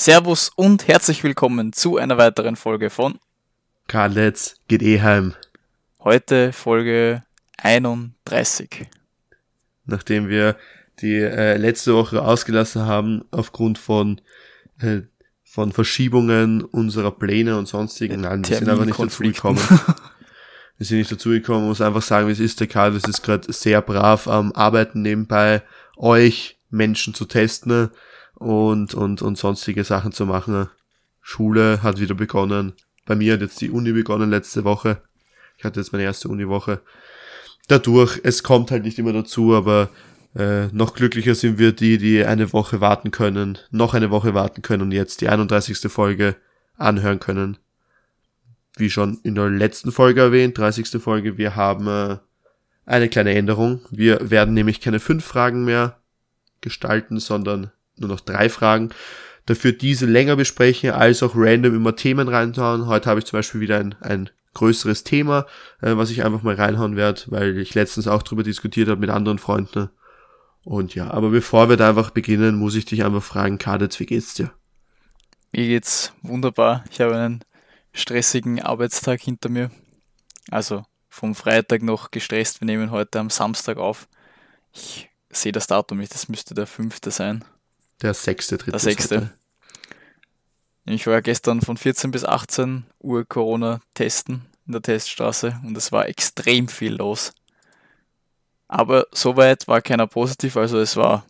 Servus und herzlich willkommen zu einer weiteren Folge von Karl Letz geht eh heim. Heute Folge 31. Nachdem wir die äh, letzte Woche ausgelassen haben aufgrund von, äh, von Verschiebungen unserer Pläne und sonstigen. Nein, wir sind aber nicht dazu gekommen. wir sind nicht dazu gekommen, muss einfach sagen, wie es ist. Der Karl das ist gerade sehr brav am Arbeiten nebenbei, euch Menschen zu testen und, und, und sonstige Sachen zu machen. Schule hat wieder begonnen. Bei mir hat jetzt die Uni begonnen letzte Woche. Ich hatte jetzt meine erste Uniwoche. Dadurch, es kommt halt nicht immer dazu, aber äh, noch glücklicher sind wir die, die eine Woche warten können, noch eine Woche warten können und jetzt die 31. Folge anhören können. Wie schon in der letzten Folge erwähnt, 30. Folge, wir haben äh, eine kleine Änderung. Wir werden nämlich keine fünf Fragen mehr gestalten, sondern nur noch drei Fragen. Dafür diese länger besprechen, als auch random immer Themen reinhauen. Heute habe ich zum Beispiel wieder ein, ein größeres Thema, äh, was ich einfach mal reinhauen werde, weil ich letztens auch drüber diskutiert habe mit anderen Freunden. Und ja, aber bevor wir da einfach beginnen, muss ich dich einfach fragen, Kadetz, wie geht's dir? Mir geht's wunderbar. Ich habe einen stressigen Arbeitstag hinter mir. Also vom Freitag noch gestresst. Wir nehmen heute am Samstag auf. Ich sehe das Datum nicht, das müsste der fünfte sein. Der sechste, dritte. Der sechste. Ich war gestern von 14 bis 18 Uhr Corona testen in der Teststraße und es war extrem viel los. Aber soweit war keiner positiv, also es war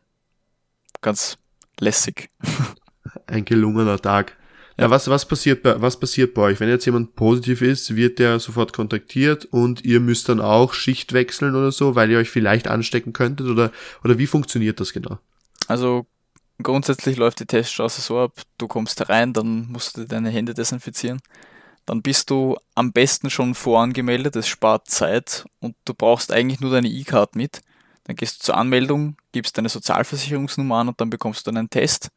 ganz lässig. Ein gelungener Tag. Ja, ja was, was, passiert bei, was passiert bei euch? Wenn jetzt jemand positiv ist, wird der sofort kontaktiert und ihr müsst dann auch Schicht wechseln oder so, weil ihr euch vielleicht anstecken könntet oder, oder wie funktioniert das genau? Also Grundsätzlich läuft die Teststraße so ab, du kommst herein, dann musst du deine Hände desinfizieren. Dann bist du am besten schon vorangemeldet, es spart Zeit und du brauchst eigentlich nur deine E-Card mit. Dann gehst du zur Anmeldung, gibst deine Sozialversicherungsnummer an und dann bekommst du einen Test.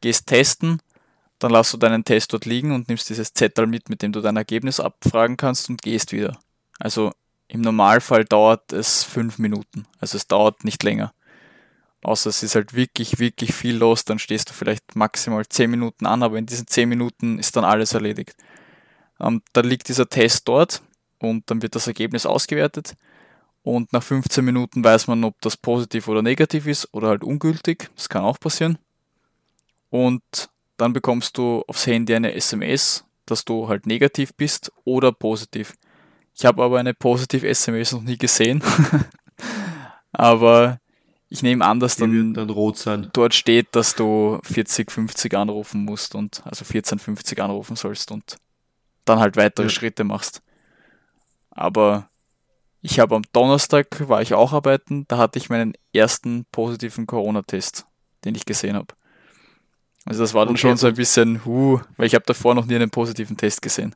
Gehst testen, dann lässt du deinen Test dort liegen und nimmst dieses Zettel mit, mit dem du dein Ergebnis abfragen kannst und gehst wieder. Also im Normalfall dauert es fünf Minuten. Also es dauert nicht länger. Außer es ist halt wirklich, wirklich viel los, dann stehst du vielleicht maximal 10 Minuten an, aber in diesen 10 Minuten ist dann alles erledigt. Ähm, dann liegt dieser Test dort und dann wird das Ergebnis ausgewertet. Und nach 15 Minuten weiß man, ob das positiv oder negativ ist oder halt ungültig. Das kann auch passieren. Und dann bekommst du aufs Handy eine SMS, dass du halt negativ bist oder positiv. Ich habe aber eine positive SMS noch nie gesehen. aber ich nehme an, dass dann, dann rot sein. dort steht, dass du 40, 50 anrufen musst und also 14, 50 anrufen sollst und dann halt weitere ja. Schritte machst. Aber ich habe am Donnerstag war ich auch arbeiten, da hatte ich meinen ersten positiven Corona-Test, den ich gesehen habe. Also das war dann okay. schon so ein bisschen, huh, weil ich habe davor noch nie einen positiven Test gesehen.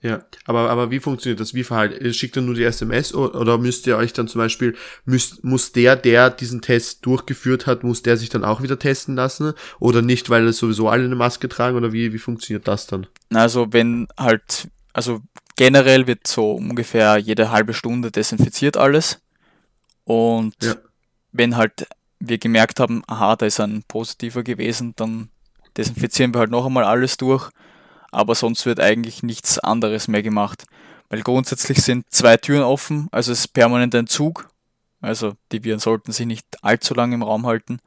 Ja, aber, aber wie funktioniert das? Wie verhalten? Schickt er nur die SMS oder müsst ihr euch dann zum Beispiel, müsst, muss der, der diesen Test durchgeführt hat, muss der sich dann auch wieder testen lassen? Oder nicht, weil es sowieso alle eine Maske tragen? Oder wie, wie funktioniert das dann? Also wenn halt, also generell wird so ungefähr jede halbe Stunde desinfiziert alles. Und ja. wenn halt wir gemerkt haben, aha, da ist ein positiver gewesen, dann desinfizieren wir halt noch einmal alles durch aber sonst wird eigentlich nichts anderes mehr gemacht. Weil grundsätzlich sind zwei Türen offen, also es ist permanent ein Zug, also die Viren sollten sich nicht allzu lange im Raum halten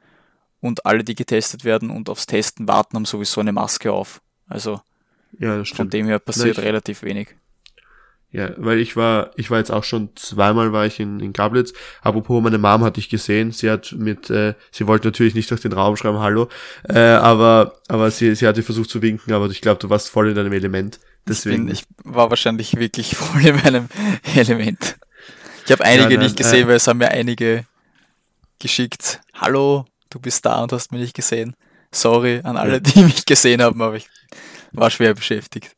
und alle, die getestet werden und aufs Testen warten, haben sowieso eine Maske auf. Also ja, von dem her passiert Vielleicht. relativ wenig. Ja, weil ich war, ich war jetzt auch schon zweimal war ich in, in Gablitz. Apropos, meine Mom hatte ich gesehen. Sie hat mit, äh, sie wollte natürlich nicht durch den Raum schreiben, hallo, äh, aber, aber sie, sie hatte versucht zu winken, aber ich glaube, du warst voll in deinem Element. Deswegen. Ich, bin, ich war wahrscheinlich wirklich voll in meinem Element. Ich habe einige ja, nein, nicht gesehen, äh, weil es haben mir einige geschickt. Hallo, du bist da und hast mich nicht gesehen. Sorry an alle, die mich gesehen haben, aber ich war schwer beschäftigt.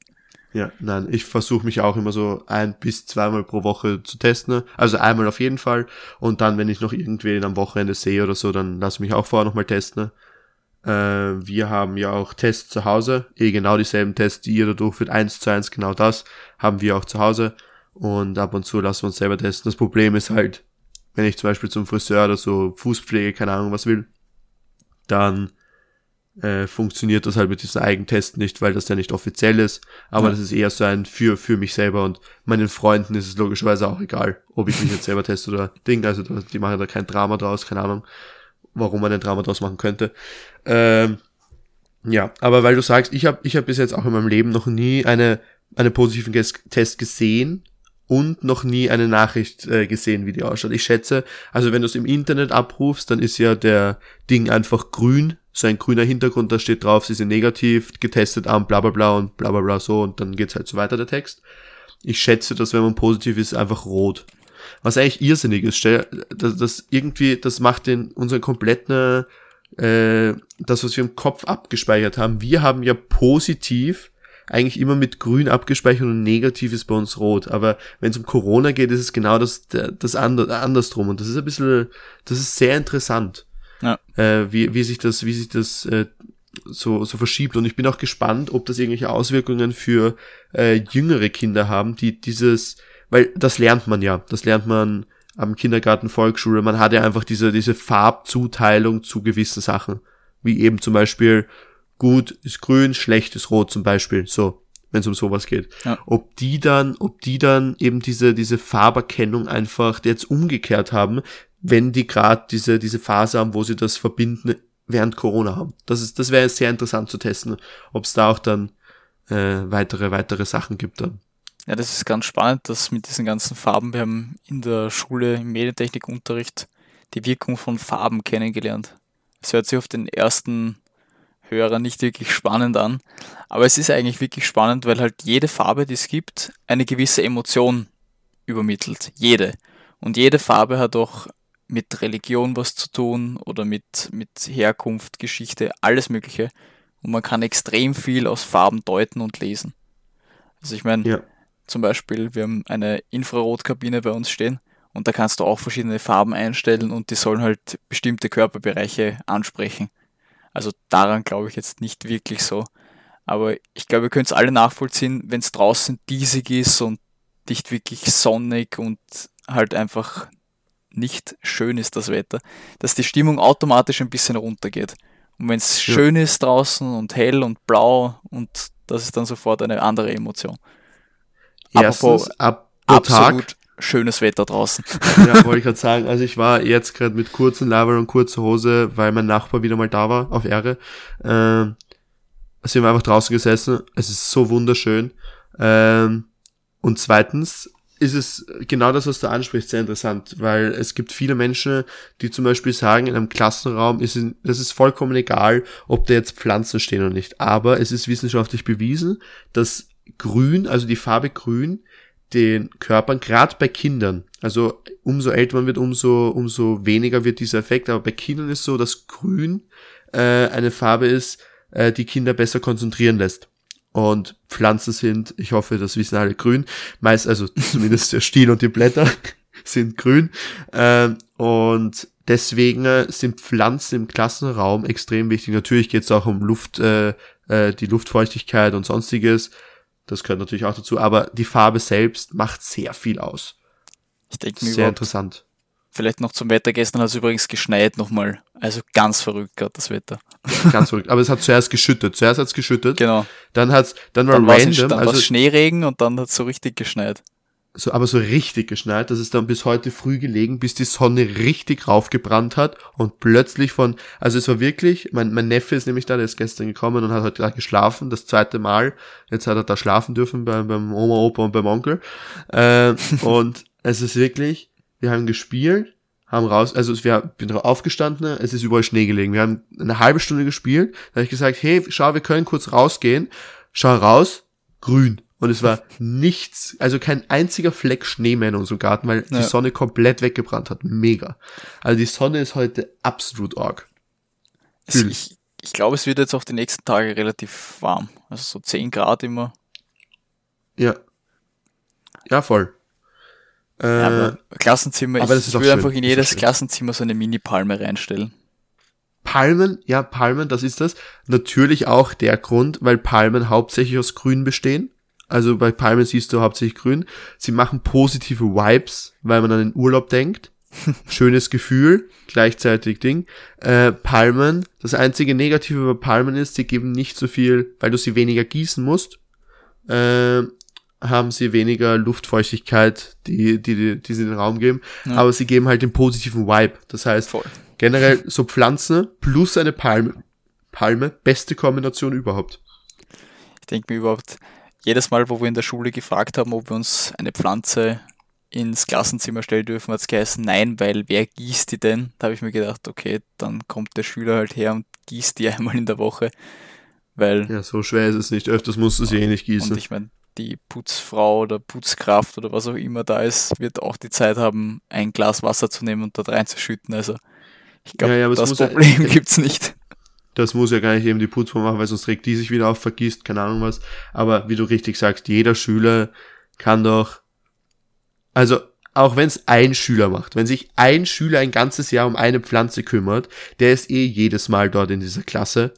Ja, nein, ich versuche mich auch immer so ein bis zweimal pro Woche zu testen. Also einmal auf jeden Fall. Und dann, wenn ich noch irgendwen am Wochenende sehe oder so, dann lass mich auch vorher nochmal testen. Äh, wir haben ja auch Tests zu Hause. Eh genau dieselben Tests, die ihr da durchführt. Eins zu eins, genau das haben wir auch zu Hause. Und ab und zu lassen wir uns selber testen. Das Problem ist halt, wenn ich zum Beispiel zum Friseur oder so Fußpflege, keine Ahnung was will, dann äh, funktioniert das halt mit diesem Eigentest nicht, weil das ja nicht offiziell ist. Aber ja. das ist eher so ein für, für mich selber und meinen Freunden ist es logischerweise auch egal, ob ich mich jetzt selber teste oder Ding. Also die machen da kein Drama draus, keine Ahnung, warum man ein Drama draus machen könnte. Ähm, ja, aber weil du sagst, ich habe ich hab bis jetzt auch in meinem Leben noch nie eine, einen positiven Test gesehen und noch nie eine Nachricht äh, gesehen, wie die ausschaut. Ich schätze, also wenn du es im Internet abrufst, dann ist ja der Ding einfach grün, so ein grüner Hintergrund, da steht drauf, sie sind negativ, getestet an, bla bla bla und bla bla bla so und dann geht's halt so weiter, der Text. Ich schätze, dass wenn man positiv ist, einfach rot. Was eigentlich irrsinnig ist, das, das irgendwie, das macht den unseren kompletten, äh, das, was wir im Kopf abgespeichert haben. Wir haben ja positiv eigentlich immer mit grün abgespeichert und negativ ist bei uns rot. Aber wenn es um Corona geht, ist es genau das, das andersrum. Und das ist ein bisschen, das ist sehr interessant. Ja. Äh, wie, wie sich das, wie sich das äh, so, so verschiebt. Und ich bin auch gespannt, ob das irgendwelche Auswirkungen für äh, jüngere Kinder haben, die dieses, weil das lernt man ja, das lernt man am Kindergarten, Volksschule, man hat ja einfach diese, diese Farbzuteilung zu gewissen Sachen. Wie eben zum Beispiel, gut ist grün, schlecht ist rot zum Beispiel, so, wenn es um sowas geht. Ja. Ob die dann, ob die dann eben diese, diese Farberkennung einfach jetzt umgekehrt haben, wenn die gerade diese, diese Phase haben, wo sie das verbinden während Corona haben. Das ist, das wäre sehr interessant zu testen, ob es da auch dann äh, weitere, weitere Sachen gibt dann. Ja, das ist ganz spannend, dass mit diesen ganzen Farben, wir haben in der Schule im Medientechnikunterricht die Wirkung von Farben kennengelernt. Es hört sich auf den ersten Hörer nicht wirklich spannend an. Aber es ist eigentlich wirklich spannend, weil halt jede Farbe, die es gibt, eine gewisse Emotion übermittelt. Jede. Und jede Farbe hat auch mit Religion was zu tun oder mit, mit Herkunft, Geschichte, alles Mögliche. Und man kann extrem viel aus Farben deuten und lesen. Also ich meine, ja. zum Beispiel, wir haben eine Infrarotkabine bei uns stehen und da kannst du auch verschiedene Farben einstellen und die sollen halt bestimmte Körperbereiche ansprechen. Also daran glaube ich jetzt nicht wirklich so. Aber ich glaube, ihr könnt es alle nachvollziehen, wenn es draußen diesig ist und nicht wirklich sonnig und halt einfach nicht schön ist das Wetter, dass die Stimmung automatisch ein bisschen runtergeht. Und wenn es ja. schön ist draußen und hell und blau und das ist dann sofort eine andere Emotion. Erstens, ab absolut Tag schönes Wetter draußen. Ja, wollte ich gerade sagen. Also ich war jetzt gerade mit kurzen Laber und kurzer Hose, weil mein Nachbar wieder mal da war, auf Ehre. Ähm, sind wir einfach draußen gesessen. Es ist so wunderschön. Ähm, und zweitens ist es genau das, was du ansprichst, sehr interessant, weil es gibt viele Menschen, die zum Beispiel sagen, in einem Klassenraum ist es, das ist vollkommen egal, ob da jetzt Pflanzen stehen oder nicht. Aber es ist wissenschaftlich bewiesen, dass Grün, also die Farbe Grün, den Körpern, gerade bei Kindern, also umso älter man wird, umso, umso weniger wird dieser Effekt, aber bei Kindern ist so, dass Grün äh, eine Farbe ist, äh, die Kinder besser konzentrieren lässt. Und Pflanzen sind, ich hoffe, das wissen alle grün, meist, also zumindest der Stiel und die Blätter sind grün. Äh, und deswegen äh, sind Pflanzen im Klassenraum extrem wichtig. Natürlich geht es auch um Luft, äh, äh, die Luftfeuchtigkeit und sonstiges. Das gehört natürlich auch dazu, aber die Farbe selbst macht sehr viel aus. Ich denke mir Sehr interessant. Vielleicht noch zum Wetter. Gestern hat es übrigens geschneit nochmal. Also ganz verrückt gerade das Wetter. Ja, ganz verrückt. Aber es hat zuerst geschüttet. Zuerst hat es geschüttet. Genau. Dann hat's, dann war dann random. Dann also, Schneeregen und dann hat es so richtig geschneit so, aber so richtig geschneit, dass es dann bis heute früh gelegen, bis die Sonne richtig raufgebrannt hat und plötzlich von, also es war wirklich, mein, mein Neffe ist nämlich da, der ist gestern gekommen und hat heute da geschlafen, das zweite Mal, jetzt hat er da schlafen dürfen beim, beim Oma, Opa und beim Onkel, äh, und es ist wirklich, wir haben gespielt, haben raus, also wir bin aufgestanden, es ist überall Schnee gelegen, wir haben eine halbe Stunde gespielt, da habe ich gesagt, hey, schau, wir können kurz rausgehen, schau raus, grün, und es war nichts, also kein einziger Fleck Schnee mehr in unserem Garten, weil ja. die Sonne komplett weggebrannt hat. Mega. Also die Sonne ist heute absolut arg. Ich, ich glaube, es wird jetzt auch die nächsten Tage relativ warm. Also so 10 Grad immer. Ja. Ja, voll. Äh, ja, aber Klassenzimmer, aber ich, ich würde einfach in jedes Klassenzimmer so eine Mini-Palme reinstellen. Palmen, ja, Palmen, das ist das. Natürlich auch der Grund, weil Palmen hauptsächlich aus Grün bestehen. Also bei Palmen siehst du hauptsächlich grün. Sie machen positive Vibes, weil man an den Urlaub denkt. schönes Gefühl, gleichzeitig Ding. Äh, Palmen, das einzige Negative über Palmen ist, sie geben nicht so viel, weil du sie weniger gießen musst, äh, haben sie weniger Luftfeuchtigkeit, die, die, die sie in den Raum geben, ja. aber sie geben halt den positiven Vibe. Das heißt, Voll. generell so Pflanzen plus eine Palme, Palme, beste Kombination überhaupt. Ich denke mir überhaupt, jedes Mal, wo wir in der Schule gefragt haben, ob wir uns eine Pflanze ins Klassenzimmer stellen dürfen, hat es geheißen, nein, weil wer gießt die denn? Da habe ich mir gedacht, okay, dann kommt der Schüler halt her und gießt die einmal in der Woche. Weil. Ja, so schwer ist es nicht. Öfters musst du sie eh nicht gießen. Und ich meine, die Putzfrau oder Putzkraft oder was auch immer da ist, wird auch die Zeit haben, ein Glas Wasser zu nehmen und dort reinzuschütten. Also ich glaube, ja, ja, das Problem ja, gibt's nicht. Das muss ja gar nicht eben die Putzfrau machen, weil sonst regt die sich wieder auf, vergisst, keine Ahnung was. Aber wie du richtig sagst, jeder Schüler kann doch also, auch wenn es ein Schüler macht, wenn sich ein Schüler ein ganzes Jahr um eine Pflanze kümmert, der ist eh jedes Mal dort in dieser Klasse.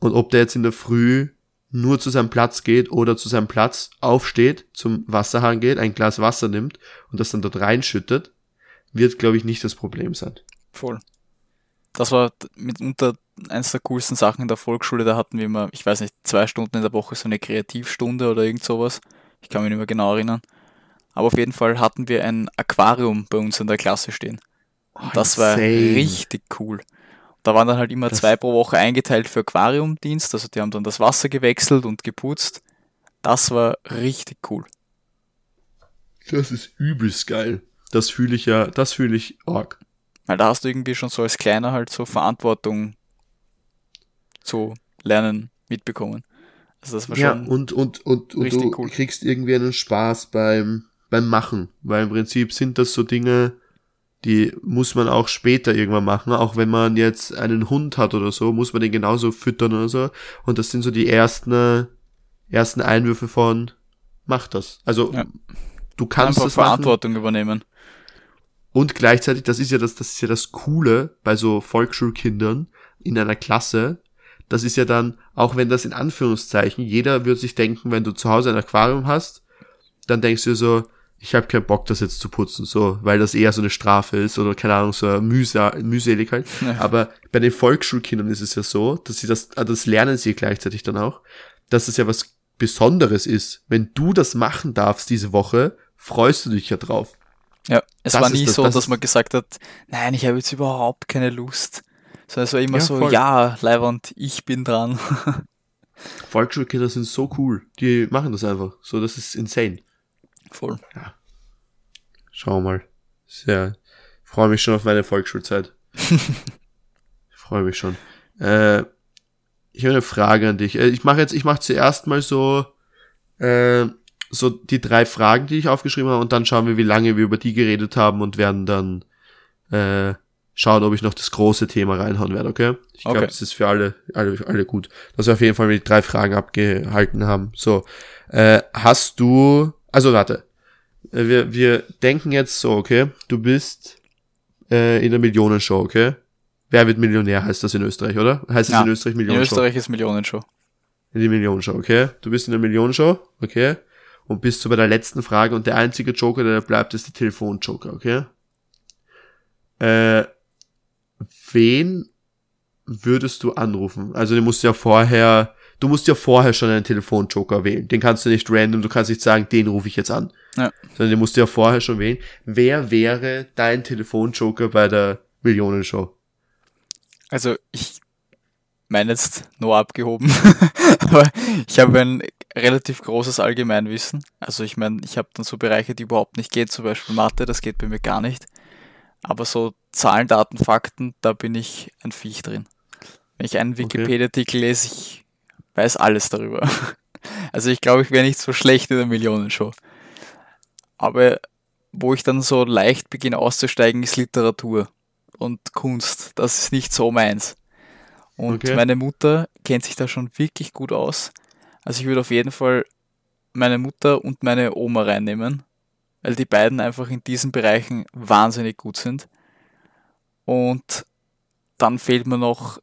Und ob der jetzt in der Früh nur zu seinem Platz geht oder zu seinem Platz aufsteht, zum Wasserhahn geht, ein Glas Wasser nimmt und das dann dort reinschüttet, wird, glaube ich, nicht das Problem sein. Voll. Das war mitunter eines der coolsten Sachen in der Volksschule. Da hatten wir immer, ich weiß nicht, zwei Stunden in der Woche so eine Kreativstunde oder irgend sowas. Ich kann mich nicht mehr genau erinnern. Aber auf jeden Fall hatten wir ein Aquarium bei uns in der Klasse stehen. Und oh, das war richtig cool. Da waren dann halt immer das zwei pro Woche eingeteilt für Aquariumdienst. Also die haben dann das Wasser gewechselt und geputzt. Das war richtig cool. Das ist übelst geil. Das fühle ich ja, das fühle ich arg. Weil da hast du irgendwie schon so als Kleiner halt so Verantwortung zu lernen mitbekommen. Also das war ja, schon und, und, und, und du cool. kriegst irgendwie einen Spaß beim, beim Machen, weil im Prinzip sind das so Dinge, die muss man auch später irgendwann machen, auch wenn man jetzt einen Hund hat oder so, muss man den genauso füttern oder so. Und das sind so die ersten, ersten Einwürfe von, mach das. Also, ja. du kannst Einfach das Verantwortung machen. übernehmen. Und gleichzeitig, das ist ja das, das ist ja das Coole bei so Volksschulkindern in einer Klasse. Das ist ja dann, auch wenn das in Anführungszeichen, jeder wird sich denken, wenn du zu Hause ein Aquarium hast, dann denkst du so, ich habe keinen Bock, das jetzt zu putzen, so, weil das eher so eine Strafe ist oder keine Ahnung, so mühsam, Mühseligkeit. Ja. Aber bei den Volksschulkindern ist es ja so, dass sie das, ah, das lernen sie gleichzeitig dann auch, dass es ja was Besonderes ist. Wenn du das machen darfst diese Woche, freust du dich ja drauf. Ja, es das war nie das, so, das dass man gesagt hat, nein, ich habe jetzt überhaupt keine Lust. Sondern es war immer ja, so, voll. ja, Leibwand, ich bin dran. Volksschulkinder sind so cool. Die machen das einfach. So, das ist insane. Voll. Ja. Schauen wir mal. Sehr. Freue mich schon auf meine Volksschulzeit. freue mich schon. Äh, ich habe eine Frage an dich. Äh, ich mache jetzt, ich mache zuerst mal so, äh, so die drei Fragen, die ich aufgeschrieben habe, und dann schauen wir, wie lange wir über die geredet haben und werden dann äh, schauen, ob ich noch das große Thema reinhauen werde, okay? Ich glaube, okay. das ist für alle, alle, alle gut. Dass wir auf jeden Fall die drei Fragen abgehalten haben. So, äh, hast du also warte. Äh, wir, wir denken jetzt so, okay, du bist äh, in der Millionenshow, okay? Wer wird Millionär, heißt das in Österreich, oder? Heißt das ja, in Österreich Millionenshow? In Österreich ist Millionenshow. In die Millionenshow, okay? Du bist in der Millionenshow, okay? Und bist du bei der letzten Frage und der einzige Joker, der bleibt, ist der Telefonjoker, okay? Äh, wen würdest du anrufen? Also du musst ja vorher du musst ja vorher schon einen Telefonjoker wählen. Den kannst du nicht random, du kannst nicht sagen, den rufe ich jetzt an. Ja. Sondern den musst du ja vorher schon wählen. Wer wäre dein Telefonjoker bei der Millionenshow? Also ich meine jetzt nur abgehoben, aber ich habe ein relativ großes Allgemeinwissen. Also ich meine, ich habe dann so Bereiche, die überhaupt nicht gehen, zum Beispiel Mathe, das geht bei mir gar nicht. Aber so Zahlen, Daten, Fakten, da bin ich ein Viech drin. Wenn ich einen Wikipedia-Artikel lese, ich weiß alles darüber. Also ich glaube, ich wäre nicht so schlecht in der Millionenshow. Aber wo ich dann so leicht beginne auszusteigen, ist Literatur und Kunst. Das ist nicht so meins. Und okay. meine Mutter kennt sich da schon wirklich gut aus. Also ich würde auf jeden Fall meine Mutter und meine Oma reinnehmen, weil die beiden einfach in diesen Bereichen wahnsinnig gut sind. Und dann fehlt mir noch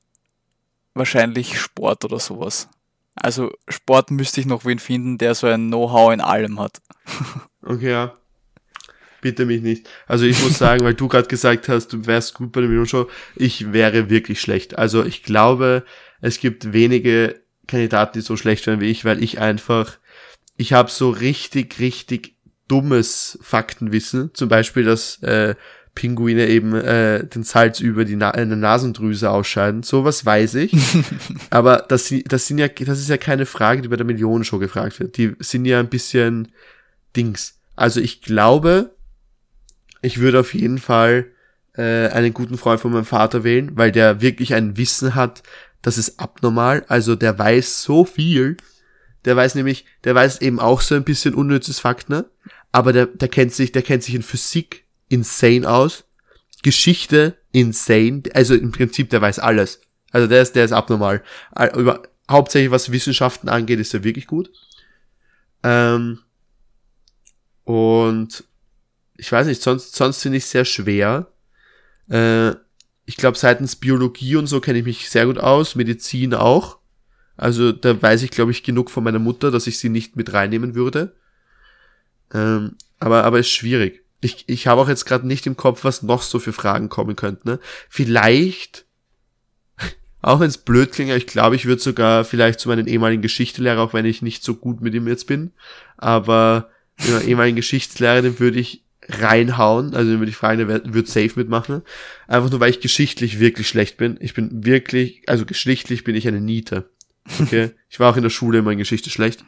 wahrscheinlich Sport oder sowas. Also Sport müsste ich noch wen finden, der so ein Know-how in allem hat. okay, ja. bitte mich nicht. Also ich muss sagen, weil du gerade gesagt hast, du wärst gut bei der Millionenshow, ich wäre wirklich schlecht. Also ich glaube, es gibt wenige Kandidaten, die so schlecht wären wie ich, weil ich einfach, ich habe so richtig, richtig dummes Faktenwissen. Zum Beispiel, dass äh, Pinguine eben äh, den Salz über die Na eine Nasendrüse ausscheiden. Sowas weiß ich. Aber das, das sind ja, das ist ja keine Frage, die bei der Millionenshow gefragt wird. Die sind ja ein bisschen Dings. Also ich glaube, ich würde auf jeden Fall äh, einen guten Freund von meinem Vater wählen, weil der wirklich ein Wissen hat, das ist abnormal. Also der weiß so viel. Der weiß nämlich, der weiß eben auch so ein bisschen unnützes Fakt, ne? Aber der, der kennt sich, der kennt sich in Physik insane aus. Geschichte insane. Also im Prinzip, der weiß alles. Also der ist, der ist abnormal. Über, hauptsächlich was Wissenschaften angeht, ist er wirklich gut. Ähm, und ich weiß nicht, sonst, sonst finde ich sehr schwer. Äh, ich glaube, seitens Biologie und so kenne ich mich sehr gut aus, Medizin auch. Also da weiß ich, glaube ich, genug von meiner Mutter, dass ich sie nicht mit reinnehmen würde. Ähm, aber, aber ist schwierig. Ich, ich habe auch jetzt gerade nicht im Kopf, was noch so für Fragen kommen könnten. Ne? Vielleicht, auch wenn es blöd klingt, ich glaube, ich würde sogar vielleicht zu meinem ehemaligen Geschichtslehrer, auch wenn ich nicht so gut mit ihm jetzt bin, aber ja, ehemaligen Geschichtslehrer, den würde ich reinhauen, also den würde ich fragen, der wird safe mitmachen. Einfach nur, weil ich geschichtlich wirklich schlecht bin. Ich bin wirklich, also geschichtlich bin ich eine Niete. Okay? ich war auch in der Schule immer in Geschichte schlecht.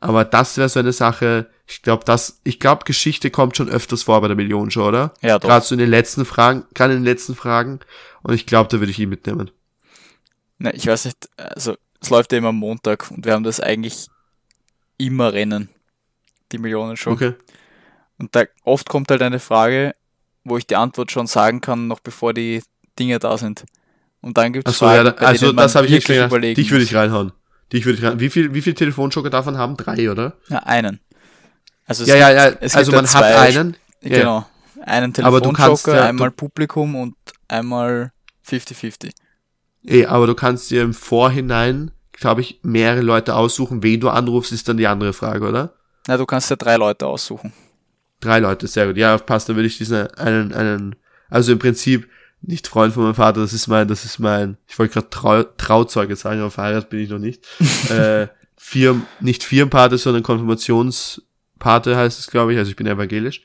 Aber das wäre so eine Sache, ich glaube, das, ich glaube, Geschichte kommt schon öfters vor bei der Millionenshow, oder? Ja, doch. Gerade so in den letzten Fragen, gerade in den letzten Fragen. Und ich glaube, da würde ich ihn mitnehmen. Na, ich weiß nicht, also, es läuft ja immer am Montag und wir haben das eigentlich immer Rennen. Die Millionenshow. Okay. Und da oft kommt halt eine Frage, wo ich die Antwort schon sagen kann, noch bevor die Dinge da sind. Und dann gibt es so, Fragen, ja, also das habe ich nicht gedacht. Dich würde ich reinhauen. Würde ich rein. Wie viel, wie viel Telefonjoker davon haben? Drei, oder? Ja, einen. Also ja, ja, ja. also man hat einen. Genau. Einen Telefonjoker, ja, einmal Publikum und einmal 50-50. Eh, aber du kannst dir im Vorhinein, glaube ich, mehrere Leute aussuchen. Wen du anrufst, ist dann die andere Frage, oder? Ja, du kannst ja drei Leute aussuchen. Drei Leute, sehr gut. Ja, passt, dann würde ich diesen einen, einen, also im Prinzip nicht Freund von meinem Vater, das ist mein, das ist mein, ich wollte gerade Trau, Trauzeuge sagen, aber verheiratet bin ich noch nicht. äh, Firm, nicht Firmenpate, sondern Konfirmationspate heißt es, glaube ich, also ich bin evangelisch.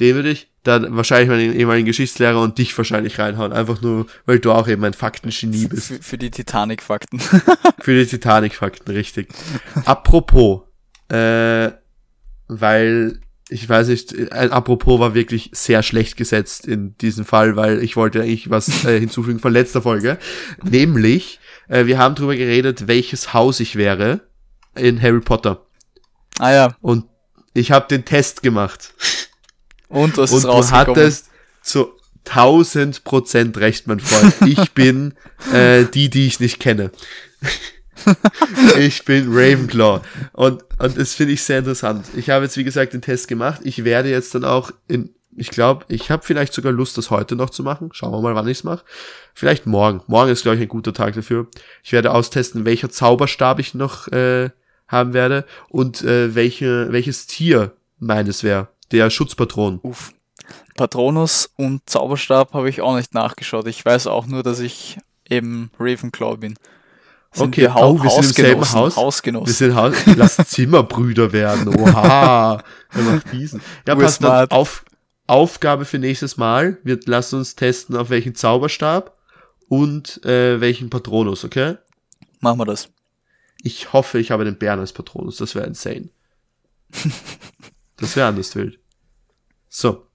Den würde ich dann wahrscheinlich meinen ehemaligen Geschichtslehrer und dich wahrscheinlich reinhauen, einfach nur, weil du auch eben ein Faktengenie bist. Für, für die Titanic-Fakten. für die Titanic-Fakten, richtig. Apropos, äh, weil ich weiß nicht, ein Apropos war wirklich sehr schlecht gesetzt in diesem Fall, weil ich wollte eigentlich was äh, hinzufügen von letzter Folge. Nämlich, äh, wir haben drüber geredet, welches Haus ich wäre in Harry Potter. Ah ja. Und ich habe den Test gemacht. Und, was Und du hattest zu 1000 Prozent recht, mein Freund. Ich bin äh, die, die ich nicht kenne. ich bin Ravenclaw. Und, und das finde ich sehr interessant. Ich habe jetzt, wie gesagt, den Test gemacht. Ich werde jetzt dann auch in, ich glaube, ich habe vielleicht sogar Lust, das heute noch zu machen. Schauen wir mal, wann ich es mache. Vielleicht morgen. Morgen ist, glaube ich, ein guter Tag dafür. Ich werde austesten, welcher Zauberstab ich noch äh, haben werde und äh, welche, welches Tier meines wäre. Der Schutzpatron. Uff. Patronus und Zauberstab habe ich auch nicht nachgeschaut. Ich weiß auch nur, dass ich eben Ravenclaw bin. Sind okay, wir, oh, wir sind im selben Haus. Hausgenossen. Wir sind Haus Lass Zimmerbrüder werden. Oha. Er macht diesen. Ja, passt dann auf, Aufgabe für nächstes Mal. Wir lassen uns testen, auf welchen Zauberstab und äh, welchen Patronus, okay? Machen wir das. Ich hoffe, ich habe den Bären als Patronus. Das wäre insane. das wäre anders wild. So.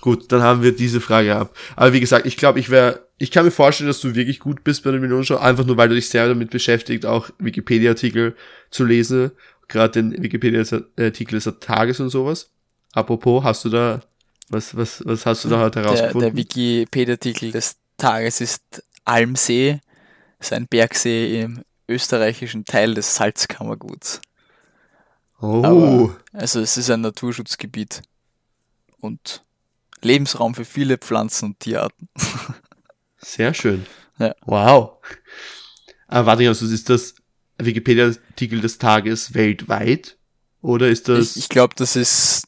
Gut, dann haben wir diese Frage ab. Aber wie gesagt, ich glaube, ich wäre, ich kann mir vorstellen, dass du wirklich gut bist bei der Millionenshow, einfach nur weil du dich sehr damit beschäftigt, auch Wikipedia-Artikel zu lesen, gerade den Wikipedia-Artikel des Tages und sowas. Apropos, hast du da, was, was, was hast du da heute herausgefunden? Der, der Wikipedia-Artikel des Tages ist Almsee, ist ein Bergsee im österreichischen Teil des Salzkammerguts. Oh. Aber, also es ist ein Naturschutzgebiet. Und Lebensraum für viele Pflanzen und Tierarten. Sehr schön. Ja. Wow. Aber warte, also ist das Wikipedia-Artikel des Tages weltweit? Oder ist das. Ich, ich glaube, das ist.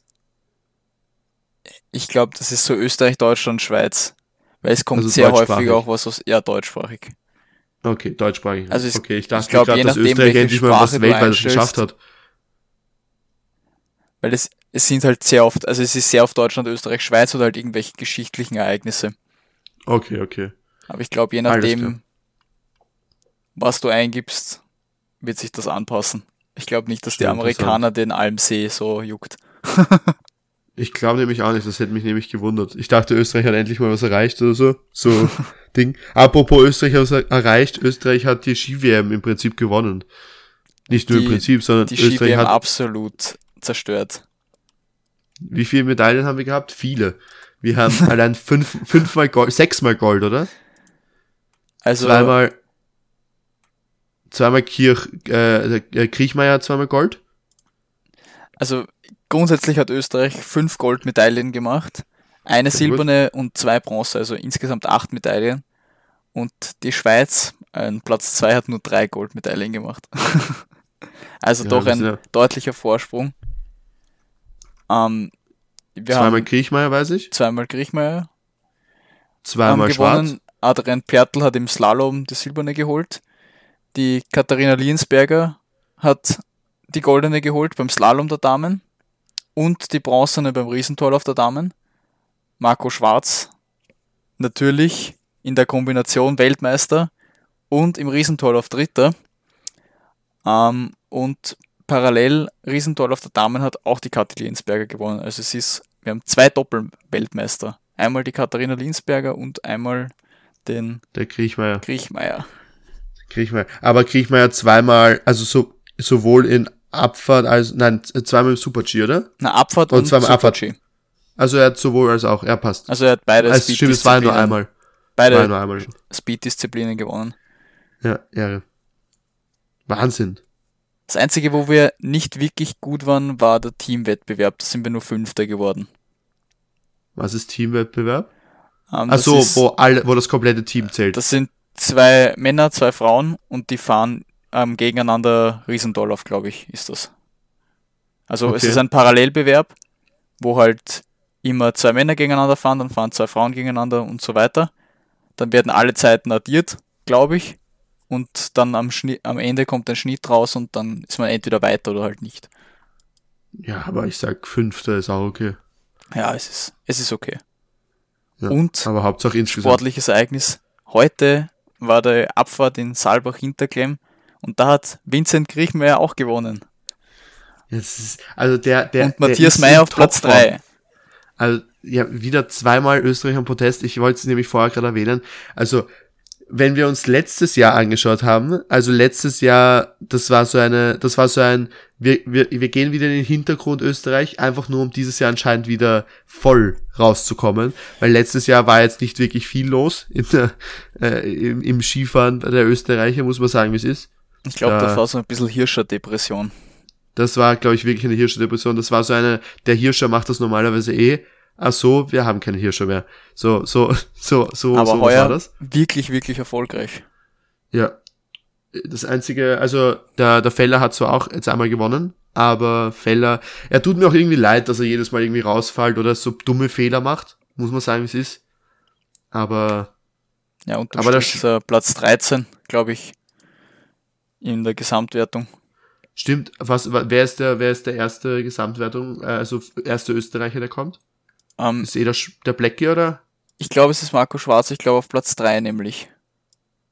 Ich glaube, das ist so Österreich, Deutschland, Schweiz. Weil es kommt also sehr häufig auch was aus, ja, deutschsprachig. Okay, deutschsprachig. Also es, okay, ich dachte gerade, dass Österreich endlich mal was weltweit geschafft hat. Weil es, es sind halt sehr oft, also es ist sehr oft Deutschland, Österreich, Schweiz oder halt irgendwelche geschichtlichen Ereignisse. Okay, okay. Aber ich glaube, je nachdem, was du eingibst, wird sich das anpassen. Ich glaube nicht, dass die Amerikaner den Almsee so juckt. ich glaube nämlich auch nicht, das hätte mich nämlich gewundert. Ich dachte, Österreich hat endlich mal was erreicht oder so. So Ding. Apropos Österreich hat was erreicht, Österreich hat die Ski-WM im Prinzip gewonnen. Nicht nur die, im Prinzip, sondern die Österreich hat absolut zerstört. Wie viele Medaillen haben wir gehabt? Viele. Wir haben allein fünf, fünfmal Gold, sechsmal Gold, oder? Also zweimal zweimal Kirch, äh, äh, Kriechmeier zweimal Gold? Also grundsätzlich hat Österreich fünf Goldmedaillen gemacht, eine Sehr silberne gut. und zwei Bronze, also insgesamt acht Medaillen. Und die Schweiz, äh, Platz zwei, hat nur drei Goldmedaillen gemacht. also ja, doch ein ja. deutlicher Vorsprung. Ähm, zweimal Kriechmeier, weiß ich. Zweimal Kriechmeier. Zweimal Schwarz. Adrian Pertl hat im Slalom die Silberne geholt. Die Katharina Liensberger hat die goldene geholt beim Slalom der Damen und die bronzene beim Riesentorlauf der Damen. Marco Schwarz natürlich in der Kombination Weltmeister und im Riesentorlauf Dritter. Ähm, und parallel Riesentorlauf der Damen hat auch die Kathi Liensberger gewonnen. Also es ist, wir haben zwei Doppelweltmeister. Einmal die Katharina Liensberger und einmal den der Kriechmeier. Kriechmeier. Kriechmeier. Aber Kriechmeier zweimal, also so, sowohl in Abfahrt als, nein, zweimal im Super-G, oder? Na, Abfahrt und, und zweimal Abfahrt. G. Also er hat sowohl als auch, er passt. Also er hat beide also Stimmt, es war nur einmal. Beide nur einmal. Speed-Disziplinen gewonnen. Ja, Ehre. Wahnsinn. Das einzige, wo wir nicht wirklich gut waren, war der Teamwettbewerb. Da sind wir nur Fünfter geworden. Was ist Teamwettbewerb? Um, Ach so, wo alle, wo das komplette Team zählt. Das sind zwei Männer, zwei Frauen und die fahren ähm, gegeneinander Riesendorlauf, glaube ich, ist das. Also okay. es ist ein Parallelbewerb, wo halt immer zwei Männer gegeneinander fahren, dann fahren zwei Frauen gegeneinander und so weiter. Dann werden alle Zeiten addiert, glaube ich. Und dann am, Schnitt, am Ende kommt ein Schnitt raus und dann ist man entweder weiter oder halt nicht. Ja, aber ich sag Fünfter ist auch okay. Ja, es ist, es ist okay. Ja, und aber Hauptsache insgesamt. sportliches Ereignis. Heute war der Abfahrt in Saalbach-Hinterklemm und da hat Vincent Griechmeier auch gewonnen. Ist, also der, der, und Matthias Meyer auf Platz 3. Also ja, wieder zweimal Österreich am Protest. Ich wollte es nämlich vorher gerade erwähnen. Also wenn wir uns letztes Jahr angeschaut haben, also letztes Jahr, das war so eine, das war so ein, wir, wir, wir gehen wieder in den Hintergrund Österreich, einfach nur um dieses Jahr anscheinend wieder voll rauszukommen, weil letztes Jahr war jetzt nicht wirklich viel los in der, äh, im, im Skifahren der Österreicher, muss man sagen, wie es ist. Ich glaube, da, das war so ein bisschen Hirscher-Depression. Das war, glaube ich, wirklich eine Hirscher-Depression. Das war so eine, der Hirscher macht das normalerweise eh, ach so, wir haben keine Hirsche mehr. So, so, so, so, Aber so heuer war das. Wirklich, wirklich erfolgreich. Ja. Das einzige, also der, der Feller hat zwar auch jetzt einmal gewonnen, aber Feller, er tut mir auch irgendwie leid, dass er jedes Mal irgendwie rausfällt oder so dumme Fehler macht, muss man sagen, wie es ist. Aber. Ja, und aber das ist er Platz 13, glaube ich, in der Gesamtwertung. Stimmt, was, wer ist der, wer ist der erste Gesamtwertung, äh, also erste Österreicher, der kommt? Ähm, ist eh der, der Blackie, oder? Ich glaube, es ist Marco Schwarz, ich glaube auf Platz 3 nämlich.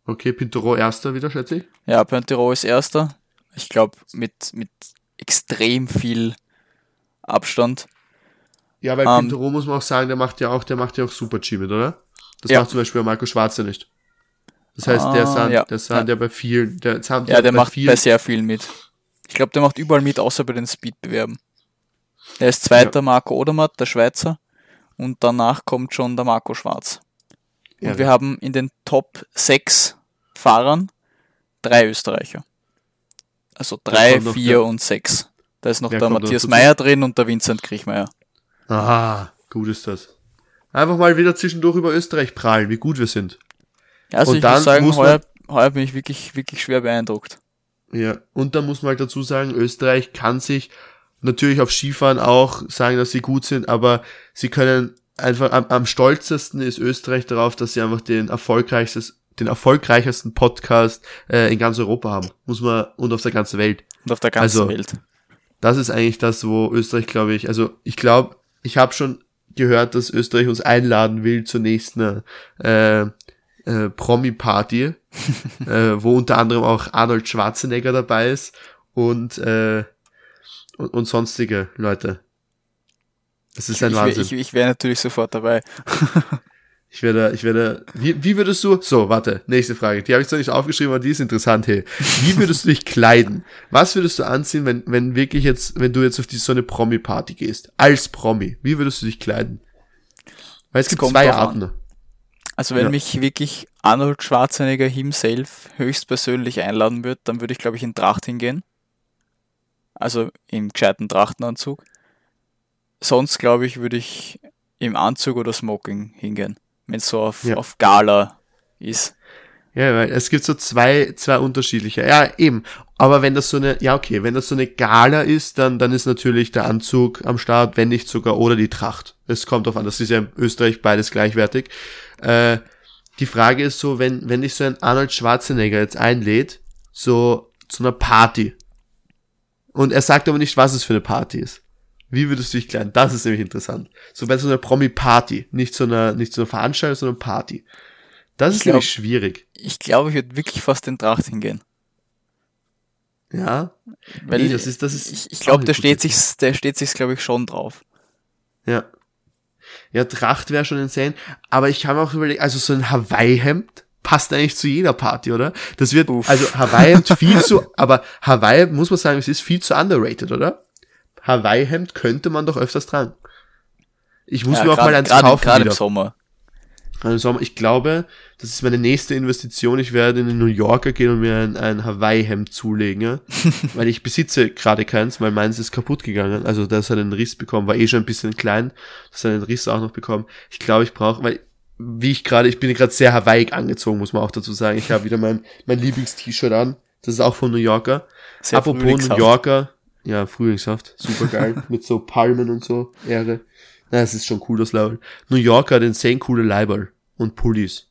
Okay, Pintero erster wieder, schätze ich? Ja, Pintero ist erster. Ich glaube, mit, mit extrem viel Abstand. Ja, weil ähm, Pintero muss man auch sagen, der macht ja auch, der macht ja auch Super G mit, oder? Das ja. macht zum Beispiel Marco Schwarz ja nicht. Das heißt, der ist, ah, ja. der ist ja. bei vielen, der, ja, der macht vielen. bei sehr vielen mit. Ich glaube, der macht überall mit, außer bei den Speedbewerben. Der ist zweiter ja. Marco Odermatt, der Schweizer und danach kommt schon der Marco Schwarz. Und ja, wir haben in den Top 6 Fahrern drei Österreicher. Also 3, 4 und 6. Da ist noch der Matthias Meyer drin und der Vincent Kriechmeier. Aha, gut ist das. Einfach mal wieder zwischendurch über Österreich prallen, wie gut wir sind. Ja, also und ich muss sagen, muss heuer, heuer bin ich wirklich, wirklich schwer beeindruckt. Ja, und dann muss man halt dazu sagen, Österreich kann sich natürlich auf Skifahren auch sagen, dass sie gut sind, aber sie können einfach am, am stolzesten ist Österreich darauf, dass sie einfach den erfolgreichsten den erfolgreichsten Podcast äh, in ganz Europa haben, muss man und auf der ganzen Welt. Und auf der ganzen also, Welt. Das ist eigentlich das, wo Österreich, glaube ich, also ich glaube, ich habe schon gehört, dass Österreich uns einladen will zur nächsten äh, äh, Promi-Party, äh, wo unter anderem auch Arnold Schwarzenegger dabei ist und, äh, und, und sonstige Leute. Das ist ein ich, Wahnsinn. Ich, ich, ich wäre natürlich sofort dabei. ich werde, ich werde, wie, wie würdest du, so, warte, nächste Frage, die habe ich zwar nicht aufgeschrieben, aber die ist interessant, hey. Wie würdest du dich kleiden? Was würdest du anziehen, wenn, wenn wirklich jetzt, wenn du jetzt auf die, so eine Promi-Party gehst? Als Promi, wie würdest du dich kleiden? Weil es, es gibt zwei Arten. An. Also wenn ja. mich wirklich Arnold Schwarzenegger himself höchstpersönlich einladen wird, dann würde ich glaube ich in Tracht hingehen. Also im gescheiten Trachtenanzug. Sonst glaube ich, würde ich im Anzug oder Smoking hingehen, wenn es so auf, ja. auf Gala ist. Ja, weil es gibt so zwei, zwei unterschiedliche. Ja, eben. Aber wenn das so eine, ja, okay, wenn das so eine Gala ist, dann, dann ist natürlich der Anzug am Start, wenn nicht sogar, oder die Tracht. Es kommt drauf an, das ist ja in Österreich beides gleichwertig. Äh, die Frage ist so, wenn, wenn dich so ein Arnold Schwarzenegger jetzt einlädt, so zu einer Party. Und er sagt aber nicht, was es für eine Party ist. Wie würdest du dich kleiden? Das ist nämlich interessant. So bei so einer Promi-Party. Nicht so einer, nicht so einer Veranstaltung, sondern Party. Das ich ist glaub, nämlich schwierig. Ich glaube, ich würde wirklich fast in Tracht hingehen. Ja. Weil nee, das ist, das ist ich, ich glaube, der steht sich, der steht sich, glaube ich, schon drauf. Ja. Ja, Tracht wäre schon insane. Aber ich habe auch überlegt, also so ein Hawaii-Hemd passt eigentlich zu jeder Party, oder? Das wird, Uff. also Hawaii-Hemd viel zu, aber Hawaii, muss man sagen, es ist viel zu underrated, oder? Hawaii-Hemd könnte man doch öfters tragen. Ich muss ja, mir auch grad, mal eins grad, kaufen. Gerade im Sommer. Im Sommer. Ich glaube, das ist meine nächste Investition. Ich werde in den New Yorker gehen und mir ein, ein Hawaii-Hemd zulegen, ja? weil ich besitze gerade keins, weil meins ist kaputt gegangen. Also das hat einen Riss bekommen, war eh schon ein bisschen klein. Das hat einen Riss auch noch bekommen. Ich glaube, ich brauche, weil wie ich gerade, ich bin gerade sehr Hawaii angezogen, muss man auch dazu sagen. Ich habe wieder mein, mein Lieblings-T-Shirt an. Das ist auch von New Yorker. Sehr Apropos New Yorker, ja, Frühlingshaft, super geil, mit so Palmen und so, Ehre. Na, es ist schon cool, das Level. New York hat insane coole Leiberl und Pullis.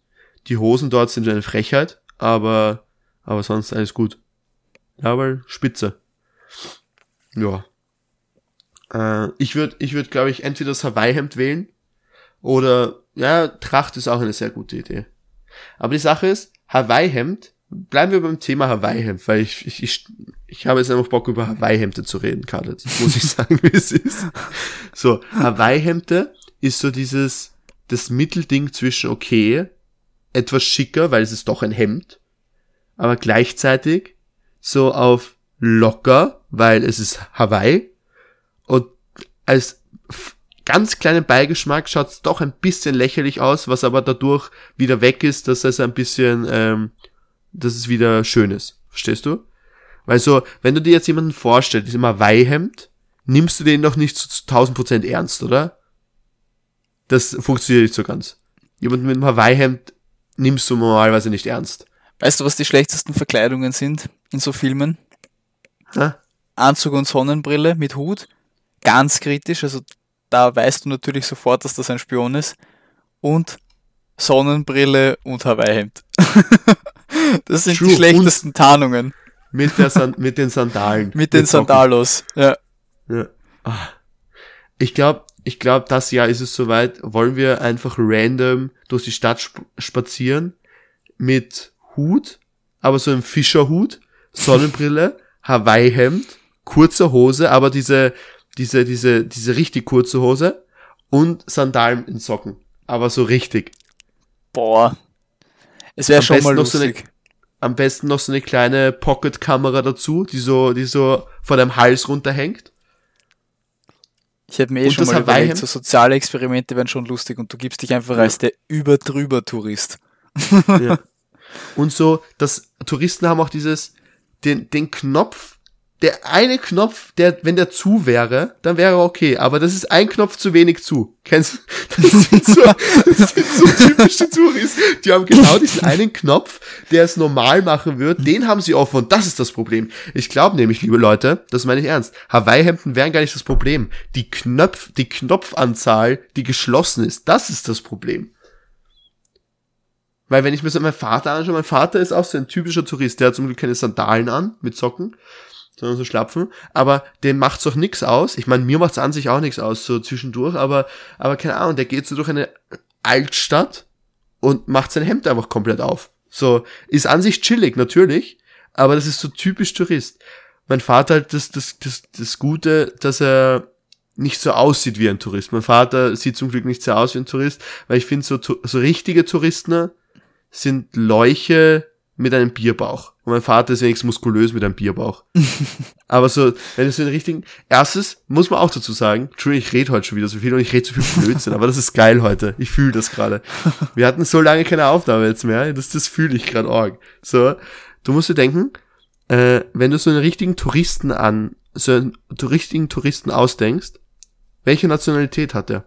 Die Hosen dort sind eine Frechheit, aber, aber sonst alles gut. Leiberl, spitze. Ja. Äh, ich würde, ich würde, glaube ich, entweder das Hawaii-Hemd wählen oder, ja, Tracht ist auch eine sehr gute Idee. Aber die Sache ist, Hawaii-Hemd bleiben wir beim Thema Hawaii-Hemd, weil ich, ich, ich, ich habe jetzt einfach Bock über Hawaii-Hemde zu reden, Karl. muss ich sagen, wie es ist. So, Hawaii-Hemde ist so dieses, das Mittelding zwischen okay, etwas schicker, weil es ist doch ein Hemd, aber gleichzeitig so auf locker, weil es ist Hawaii und als ganz kleinen Beigeschmack schaut es doch ein bisschen lächerlich aus, was aber dadurch wieder weg ist, dass es ein bisschen ähm, dass es wieder schön ist. Verstehst du? Weil so, wenn du dir jetzt jemanden vorstellst, ist immer Weihhemd, nimmst du den doch nicht zu, zu 1000 Prozent ernst, oder? Das funktioniert nicht so ganz. Jemanden mit einem Hawaii-Hemd nimmst du normalerweise nicht ernst. Weißt du, was die schlechtesten Verkleidungen sind in so Filmen? Ha? Anzug und Sonnenbrille mit Hut. Ganz kritisch, also da weißt du natürlich sofort, dass das ein Spion ist. Und Sonnenbrille und Hawaii-Hemd. Das sind True. die schlechtesten und Tarnungen. Mit, der San mit den Sandalen. mit den Sandalos, ja. ja. Ah. Ich glaube, ich glaube, das Jahr ist es soweit. Wollen wir einfach random durch die Stadt sp spazieren mit Hut, aber so einem Fischerhut, Sonnenbrille, Hawaii-Hemd, kurze Hose, aber diese, diese, diese, diese richtig kurze Hose und Sandalen in Socken. Aber so richtig. Boah. Es wäre schon mal lustig. So eine, am besten noch so eine kleine Pocket-Kamera dazu, die so, die so vor deinem Hals runterhängt. Ich hätte mir eh und schon mal überlegt, so soziale Experimente wären schon lustig und du gibst dich einfach ja. als der überdrüber Tourist. Ja. Und so, dass Touristen haben auch dieses, den, den Knopf der eine Knopf, der, wenn der zu wäre, dann wäre okay, aber das ist ein Knopf zu wenig zu. Kennst du? Das sind so, das sind so typische Touris. Die haben genau diesen einen Knopf, der es normal machen wird, den haben sie offen und das ist das Problem. Ich glaube nämlich, liebe Leute, das meine ich ernst, Hawaii-Hemden wären gar nicht das Problem. Die Knopf, die Knopfanzahl, die geschlossen ist, das ist das Problem. Weil wenn ich mir so meinen Vater anschaue, mein Vater ist auch so ein typischer Tourist, der hat zum Glück keine Sandalen an mit Socken, sondern so Schlapfen, aber dem macht's doch nix aus. Ich meine, mir macht's an sich auch nichts aus, so zwischendurch, aber, aber keine Ahnung, der geht so durch eine Altstadt und macht sein Hemd einfach komplett auf. So, ist an sich chillig, natürlich, aber das ist so typisch Tourist. Mein Vater hat das, das, das, das Gute, dass er nicht so aussieht wie ein Tourist. Mein Vater sieht zum Glück nicht so aus wie ein Tourist, weil ich finde, so, so richtige Touristen sind Leuche mit einem Bierbauch. Und mein Vater ist wenigstens muskulös mit einem Bierbauch. Aber so, wenn du so den richtigen, erstes, muss man auch dazu sagen, Entschuldigung, ich rede heute schon wieder so viel und ich rede so viel Blödsinn, aber das ist geil heute. Ich fühle das gerade. Wir hatten so lange keine Aufnahme jetzt mehr, das, das fühle ich gerade arg. So, du musst dir denken, äh, wenn du so einen richtigen Touristen an, so einen richtigen Touristen ausdenkst, welche Nationalität hat er?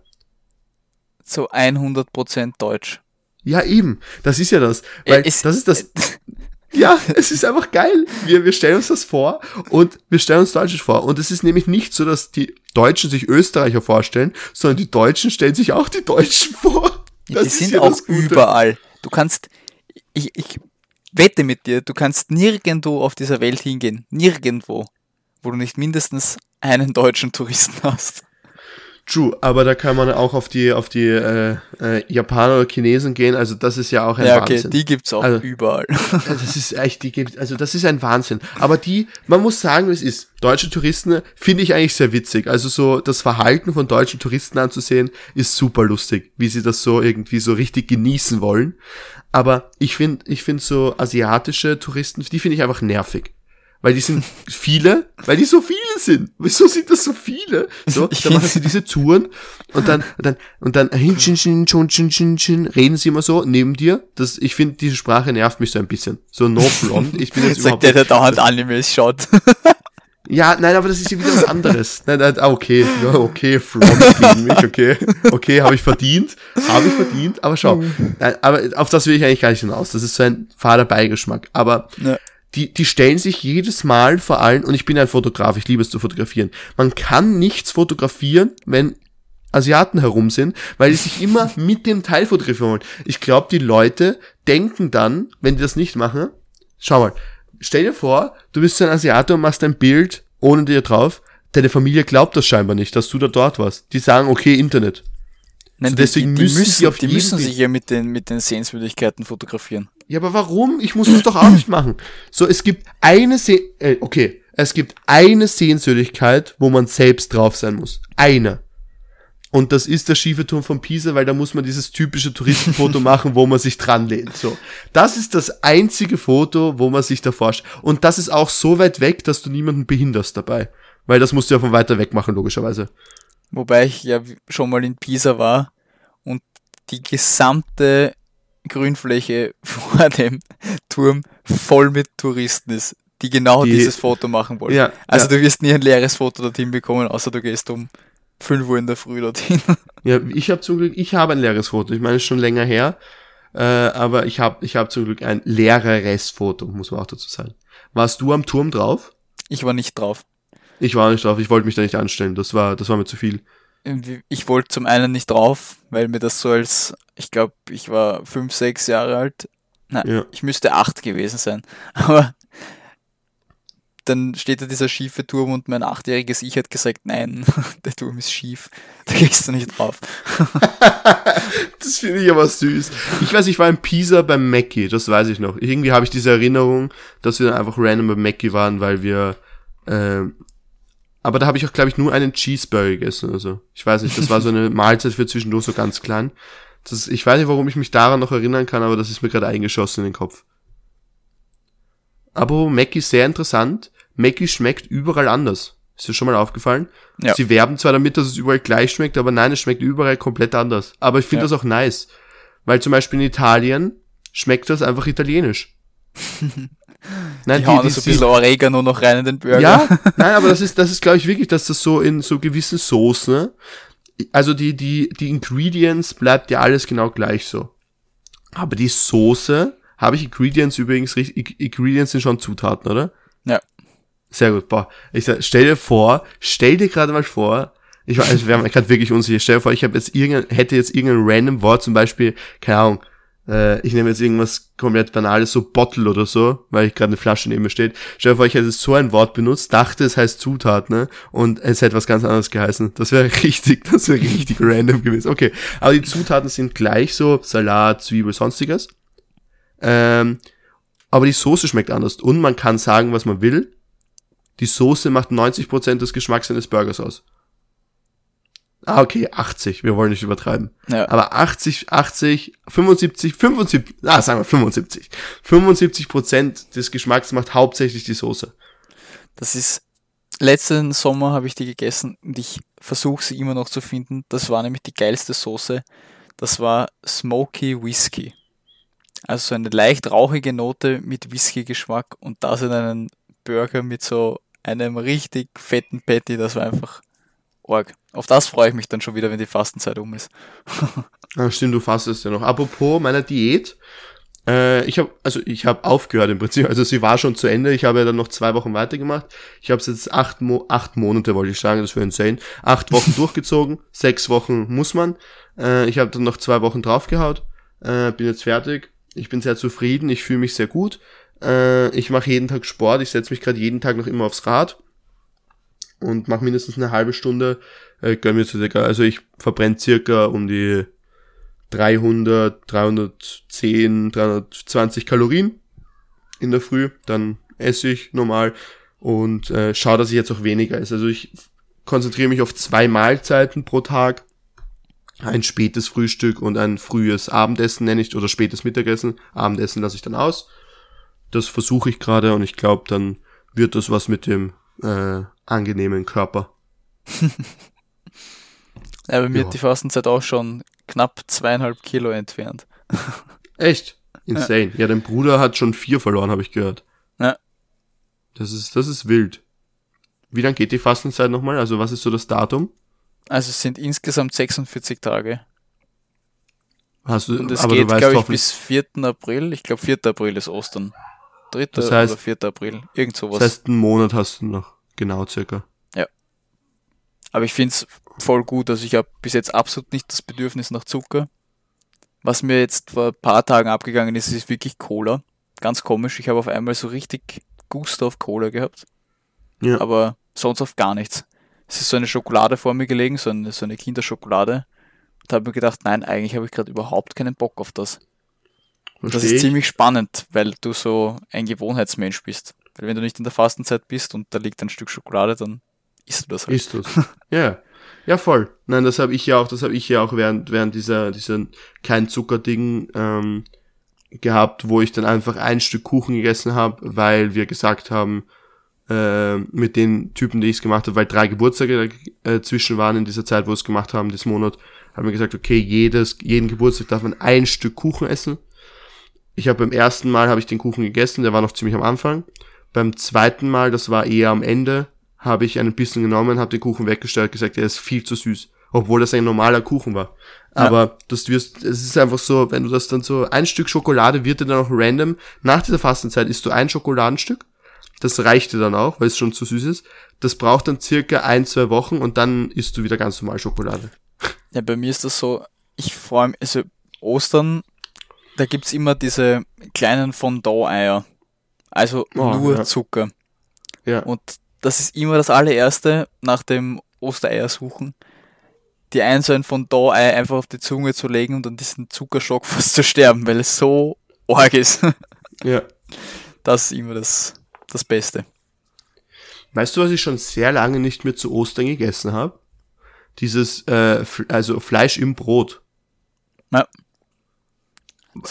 So 100% deutsch. Ja, eben. Das ist ja das. Weil es, das ist das. ja, es ist einfach geil. Wir, wir stellen uns das vor und wir stellen uns Deutsches vor. Und es ist nämlich nicht so, dass die Deutschen sich Österreicher vorstellen, sondern die Deutschen stellen sich auch die Deutschen vor. Das die sind ja auch überall. Du kannst, ich, ich wette mit dir, du kannst nirgendwo auf dieser Welt hingehen. Nirgendwo, wo du nicht mindestens einen deutschen Touristen hast. True, aber da kann man auch auf die auf die äh, äh, Japaner oder Chinesen gehen. Also das ist ja auch ein ja, okay, Wahnsinn. Die gibt's auch also, überall. das ist echt, die gibt, also das ist ein Wahnsinn. Aber die, man muss sagen, es ist deutsche Touristen finde ich eigentlich sehr witzig. Also so das Verhalten von deutschen Touristen anzusehen ist super lustig, wie sie das so irgendwie so richtig genießen wollen. Aber ich finde, ich finde so asiatische Touristen, die finde ich einfach nervig weil die sind viele, weil die so viele sind. Wieso sind das so viele? So, dann machen sie diese Touren und dann, und dann, und dann, reden sie immer so neben dir. Das, ich finde, diese Sprache nervt mich so ein bisschen. So no blond. Ich bin jetzt Sagt der, der dauernd Animes schaut. Ja, nein, aber das ist ja wieder was anderes. Nein, nein, ah, okay, ja, okay, Front gegen mich, okay, okay, habe ich verdient, habe ich verdient, aber schau, nein, aber auf das will ich eigentlich gar nicht hinaus. Das ist so ein fader Beigeschmack. Aber ja die, die stellen sich jedes Mal vor allem, und ich bin ein Fotograf, ich liebe es zu fotografieren. Man kann nichts fotografieren, wenn Asiaten herum sind, weil die sich immer mit dem Teil fotografieren wollen. Ich glaube, die Leute denken dann, wenn die das nicht machen, schau mal, stell dir vor, du bist ein Asiate und machst ein Bild ohne dir drauf. Deine Familie glaubt das scheinbar nicht, dass du da dort warst. Die sagen, okay, Internet. Nein, so deswegen die, die, müssen, müssen, die, die müssen sich ja mit den, mit den Sehenswürdigkeiten fotografieren. Ja, aber warum? Ich muss das doch auch nicht machen. So, es gibt eine Se äh, okay, es gibt eine Sehenswürdigkeit, wo man selbst drauf sein muss. Eine. Und das ist der schiefe Turm von Pisa, weil da muss man dieses typische Touristenfoto machen, wo man sich dran lehnt. So. Das ist das einzige Foto, wo man sich da vorstellt. Und das ist auch so weit weg, dass du niemanden behinderst dabei. Weil das musst du ja von weiter weg machen, logischerweise. Wobei ich ja schon mal in Pisa war und die gesamte Grünfläche vor dem Turm voll mit Touristen ist, die genau die, dieses Foto machen wollen. Ja, also ja. du wirst nie ein leeres Foto dorthin bekommen, außer du gehst um 5 Uhr in der Früh dorthin. Ja, ich habe zum Glück, ich habe ein leeres Foto. Ich meine, es ist schon länger her, äh, aber ich habe ich hab zum Glück ein leeres Foto, muss man auch dazu sagen. Warst du am Turm drauf? Ich war nicht drauf. Ich war nicht drauf, ich wollte mich da nicht anstellen, das war, das war mir zu viel. Ich wollte zum einen nicht drauf, weil mir das so als, ich glaube, ich war fünf, sechs Jahre alt. Nein, ja. ich müsste acht gewesen sein. Aber dann steht da dieser schiefe Turm und mein achtjähriges Ich hat gesagt, nein, der Turm ist schief, da gehst du nicht drauf. das finde ich aber süß. Ich weiß, ich war in Pisa beim Mackie, das weiß ich noch. Irgendwie habe ich diese Erinnerung, dass wir dann einfach random beim Mackie waren, weil wir äh, aber da habe ich auch, glaube ich, nur einen Cheeseburger gegessen oder so. Ich weiß nicht, das war so eine Mahlzeit für zwischendurch so ganz klein. Das, ich weiß nicht, warum ich mich daran noch erinnern kann, aber das ist mir gerade eingeschossen in den Kopf. Aber Mackie ist sehr interessant. Mackie schmeckt überall anders. Ist dir schon mal aufgefallen? Ja. Sie werben zwar damit, dass es überall gleich schmeckt, aber nein, es schmeckt überall komplett anders. Aber ich finde ja. das auch nice. Weil zum Beispiel in Italien schmeckt das einfach italienisch. Nein, die, die hauen die, so ein bisschen Oregano noch rein in den Burger. Ja, nein, aber das ist, das ist, glaube ich, wirklich, dass das so in so gewissen Soßen, also die, die, die Ingredients bleibt ja alles genau gleich so. Aber die Soße Habe ich Ingredients übrigens richtig? Ingredients sind schon Zutaten, oder? Ja. Sehr gut. Boah. Ich sag, stell dir vor, stell dir gerade mal vor, ich weiß, wir haben gerade wirklich unsicher. Stell dir vor, ich habe jetzt irgendein, hätte jetzt irgendein random Wort, zum Beispiel, keine Ahnung, äh, ich nehme jetzt irgendwas komplett Banales, so Bottle oder so, weil ich gerade eine Flasche neben mir steht. Stell dir vor, ich hätte so ein Wort benutzt, dachte, es heißt Zutat, ne? Und es hätte was ganz anderes geheißen. Das wäre richtig, das wäre richtig random gewesen. Okay, aber die Zutaten sind gleich so, Salat, Zwiebel, sonstiges. Ähm, aber die Soße schmeckt anders. Und man kann sagen, was man will. Die Soße macht 90% des Geschmacks eines Burgers aus. Ah, okay, 80. Wir wollen nicht übertreiben. Ja. Aber 80, 80, 75, 75, ah, sagen wir 75. 75 Prozent des Geschmacks macht hauptsächlich die Soße. Das ist, letzten Sommer habe ich die gegessen und ich versuche sie immer noch zu finden. Das war nämlich die geilste Soße. Das war Smoky Whisky. Also so eine leicht rauchige Note mit Whisky-Geschmack und das in einen Burger mit so einem richtig fetten Patty. Das war einfach Org. Auf das freue ich mich dann schon wieder, wenn die Fastenzeit um ist. ja, stimmt, du fastest ja noch. Apropos meiner Diät, äh, ich habe also ich habe aufgehört im Prinzip. Also sie war schon zu Ende. Ich habe ja dann noch zwei Wochen weitergemacht. Ich habe es jetzt acht, Mo acht Monate, wollte ich sagen, das wäre insane. Acht Wochen durchgezogen, sechs Wochen muss man. Äh, ich habe dann noch zwei Wochen draufgehaut. Äh, bin jetzt fertig. Ich bin sehr zufrieden. Ich fühle mich sehr gut. Äh, ich mache jeden Tag Sport. Ich setze mich gerade jeden Tag noch immer aufs Rad und mache mindestens eine halbe Stunde. Äh, gönn mir circa, also ich verbrenne circa um die 300, 310, 320 Kalorien in der Früh. Dann esse ich normal und äh, schaue, dass ich jetzt auch weniger esse. Also ich konzentriere mich auf zwei Mahlzeiten pro Tag. Ein spätes Frühstück und ein frühes Abendessen nenne ich, oder spätes Mittagessen. Abendessen lasse ich dann aus. Das versuche ich gerade und ich glaube, dann wird das was mit dem äh, angenehmen Körper. ja, bei mir ja. hat die Fastenzeit auch schon knapp zweieinhalb Kilo entfernt. Echt? Insane. Ja. ja, dein Bruder hat schon vier verloren, habe ich gehört. Ja. Das ist, das ist wild. Wie lang geht die Fastenzeit nochmal? Also was ist so das Datum? Also es sind insgesamt 46 Tage. Hast du, Und es geht, glaube ich, bis 4. April. Ich glaube, 4. April ist Ostern. 3. Das heißt, oder 4. April. Irgend sowas. Das heißt, einen Monat hast du noch. Genau, circa. Ja. Aber ich finde es voll gut. Also ich habe bis jetzt absolut nicht das Bedürfnis nach Zucker. Was mir jetzt vor ein paar Tagen abgegangen ist, ist wirklich Cola. Ganz komisch. Ich habe auf einmal so richtig Gusto auf Cola gehabt. Ja. Aber sonst auf gar nichts. Es ist so eine Schokolade vor mir gelegen, so eine, so eine Kinderschokolade. Und habe mir gedacht, nein, eigentlich habe ich gerade überhaupt keinen Bock auf das. Und das ist ziemlich spannend, weil du so ein Gewohnheitsmensch bist. Weil wenn du nicht in der Fastenzeit bist und da liegt ein Stück Schokolade, dann isst du das halt. Isst du Ja. Ja, voll. Nein, das habe ich ja auch, das habe ich ja auch während, während dieser, dieser kein Zucker-Ding ähm, gehabt, wo ich dann einfach ein Stück Kuchen gegessen habe, weil wir gesagt haben, äh, mit den Typen, die ich es gemacht habe, weil drei Geburtstage äh, zwischen waren in dieser Zeit, wo wir es gemacht haben, diesen Monat, haben wir gesagt, okay, jedes, jeden Geburtstag darf man ein Stück Kuchen essen. Ich habe beim ersten Mal habe ich den Kuchen gegessen, der war noch ziemlich am Anfang. Beim zweiten Mal, das war eher am Ende, habe ich einen bisschen genommen, habe den Kuchen weggestellt, gesagt, er ist viel zu süß, obwohl das ein normaler Kuchen war. Ja. Aber das wirst, es ist einfach so, wenn du das dann so, ein Stück Schokolade wird dir dann auch random, nach dieser Fastenzeit isst du ein Schokoladenstück, das reicht dir dann auch, weil es schon zu süß ist. Das braucht dann circa ein, zwei Wochen und dann isst du wieder ganz normal Schokolade. Ja, bei mir ist das so, ich freue mich, also Ostern, da gibt's immer diese kleinen Fondant-Eier. Also oh, nur ja. Zucker. Ja. Und das ist immer das allererste nach dem Ostereiersuchen. Die ein so ein Fondant-Ei einfach auf die Zunge zu legen und dann diesen Zuckerschock fast zu sterben, weil es so arg ist. Ja. Das ist immer das, das Beste. Weißt du, was ich schon sehr lange nicht mehr zu Ostern gegessen habe? Dieses, äh, also Fleisch im Brot. Ja.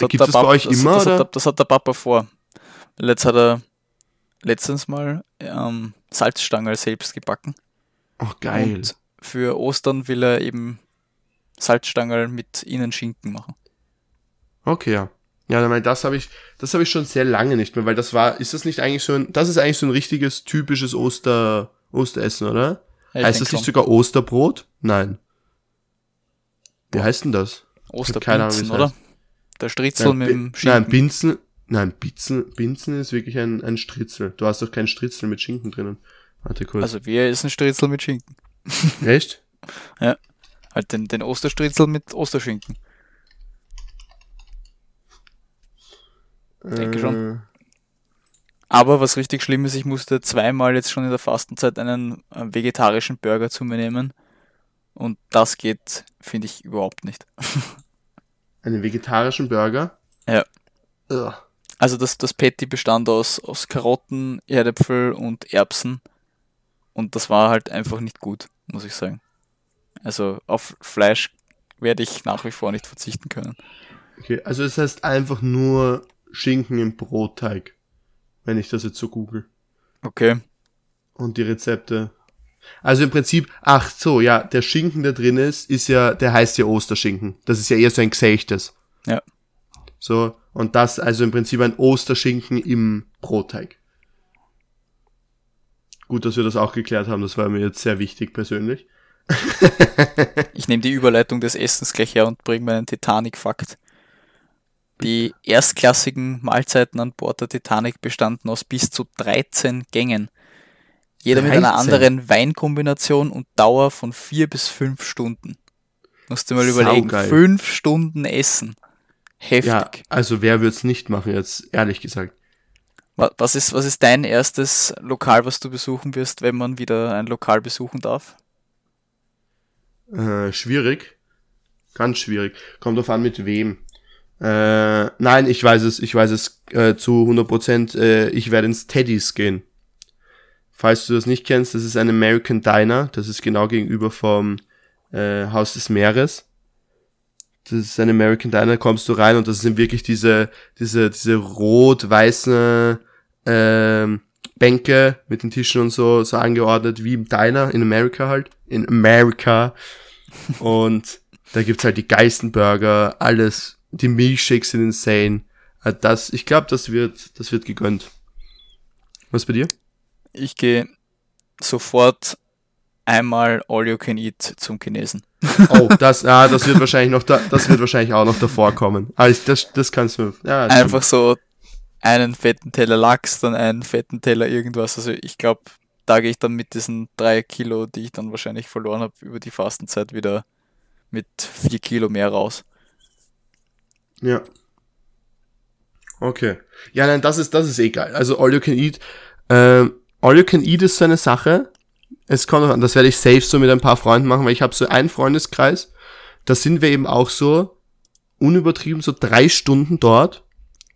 Gibt es bei euch das, immer? Das, oder? Hat, das hat der Papa vor. Jetzt hat er letztens mal ähm, Salzstangerl selbst gebacken. Ach, geil. Und für Ostern will er eben Salzstangerl mit Innenschinken machen. Okay, ja. Ja, weil das habe ich, das habe ich schon sehr lange nicht mehr, weil das war, ist das nicht eigentlich so ein, das ist eigentlich so ein richtiges typisches Oster, Osteressen, oder? Ja, heißt das nicht schon. sogar Osterbrot? Nein. Wie heißt denn das? Osterbinzen, oder? Der Stritzel ja, mit dem Schinken. Nein, Binzen, Nein, Bitzen, Binzen ist wirklich ein, ein Stritzel. Du hast doch keinen Stritzel mit Schinken drinnen. Warte kurz. Also wir essen Stritzel mit Schinken. Echt? ja. Halt den, den Osterstritzel mit Osterschinken. Denke äh. schon. Aber was richtig schlimm ist, ich musste zweimal jetzt schon in der Fastenzeit einen vegetarischen Burger zu mir nehmen. Und das geht, finde ich, überhaupt nicht. einen vegetarischen Burger? Ja. Ugh. Also das, das Patty bestand aus, aus Karotten, Erdäpfel und Erbsen. Und das war halt einfach nicht gut, muss ich sagen. Also auf Fleisch werde ich nach wie vor nicht verzichten können. Okay, also es das heißt einfach nur Schinken im Brotteig, wenn ich das jetzt so google. Okay. Und die Rezepte. Also im Prinzip, ach so, ja, der Schinken, der drin ist, ist ja, der heißt ja Osterschinken. Das ist ja eher so ein Gesächtes. Ja. So, und das also im Prinzip ein Osterschinken im Brotteig. Gut, dass wir das auch geklärt haben, das war mir jetzt sehr wichtig persönlich. ich nehme die Überleitung des Essens gleich her und bringe meinen Titanic-Fakt. Die erstklassigen Mahlzeiten an Bord der Titanic bestanden aus bis zu 13 Gängen. Jeder 13. mit einer anderen Weinkombination und Dauer von 4 bis 5 Stunden. Musst du mal überlegen, 5 Stunden Essen. Heftig. Ja, also wer würde es nicht machen, jetzt ehrlich gesagt. Was ist, was ist dein erstes Lokal, was du besuchen wirst, wenn man wieder ein Lokal besuchen darf? Äh, schwierig. Ganz schwierig. Kommt drauf an, mit wem. Äh, nein, ich weiß es, ich weiß es äh, zu 100 Prozent. Äh, ich werde ins Teddys gehen. Falls du das nicht kennst, das ist ein American Diner. Das ist genau gegenüber vom äh, Haus des Meeres. Das ist ein American Diner, kommst du rein und das sind wirklich diese, diese, diese rot-weißen ähm, Bänke mit den Tischen und so, so angeordnet wie im Diner in Amerika halt. In America. und da gibt's halt die geilsten Burger, alles. Die Milchshakes sind insane. Äh, das, ich glaube, das wird, das wird gegönnt. Was bei dir? Ich gehe sofort einmal All You Can Eat zum Chinesen. Oh, das, ah, das wird wahrscheinlich noch, da, das wird wahrscheinlich auch noch davor kommen. Also das, das kannst du, ja. Einfach so einen fetten Teller Lachs, dann einen fetten Teller irgendwas. Also ich glaube, da gehe ich dann mit diesen drei Kilo, die ich dann wahrscheinlich verloren habe, über die Fastenzeit wieder mit vier Kilo mehr raus. Ja. Okay. Ja, nein, das ist, das ist egal. Also All You Can Eat, ähm, All You Can Eat ist so eine Sache. Es kommt an, das werde ich safe so mit ein paar Freunden machen, weil ich habe so einen Freundeskreis, da sind wir eben auch so unübertrieben so drei Stunden dort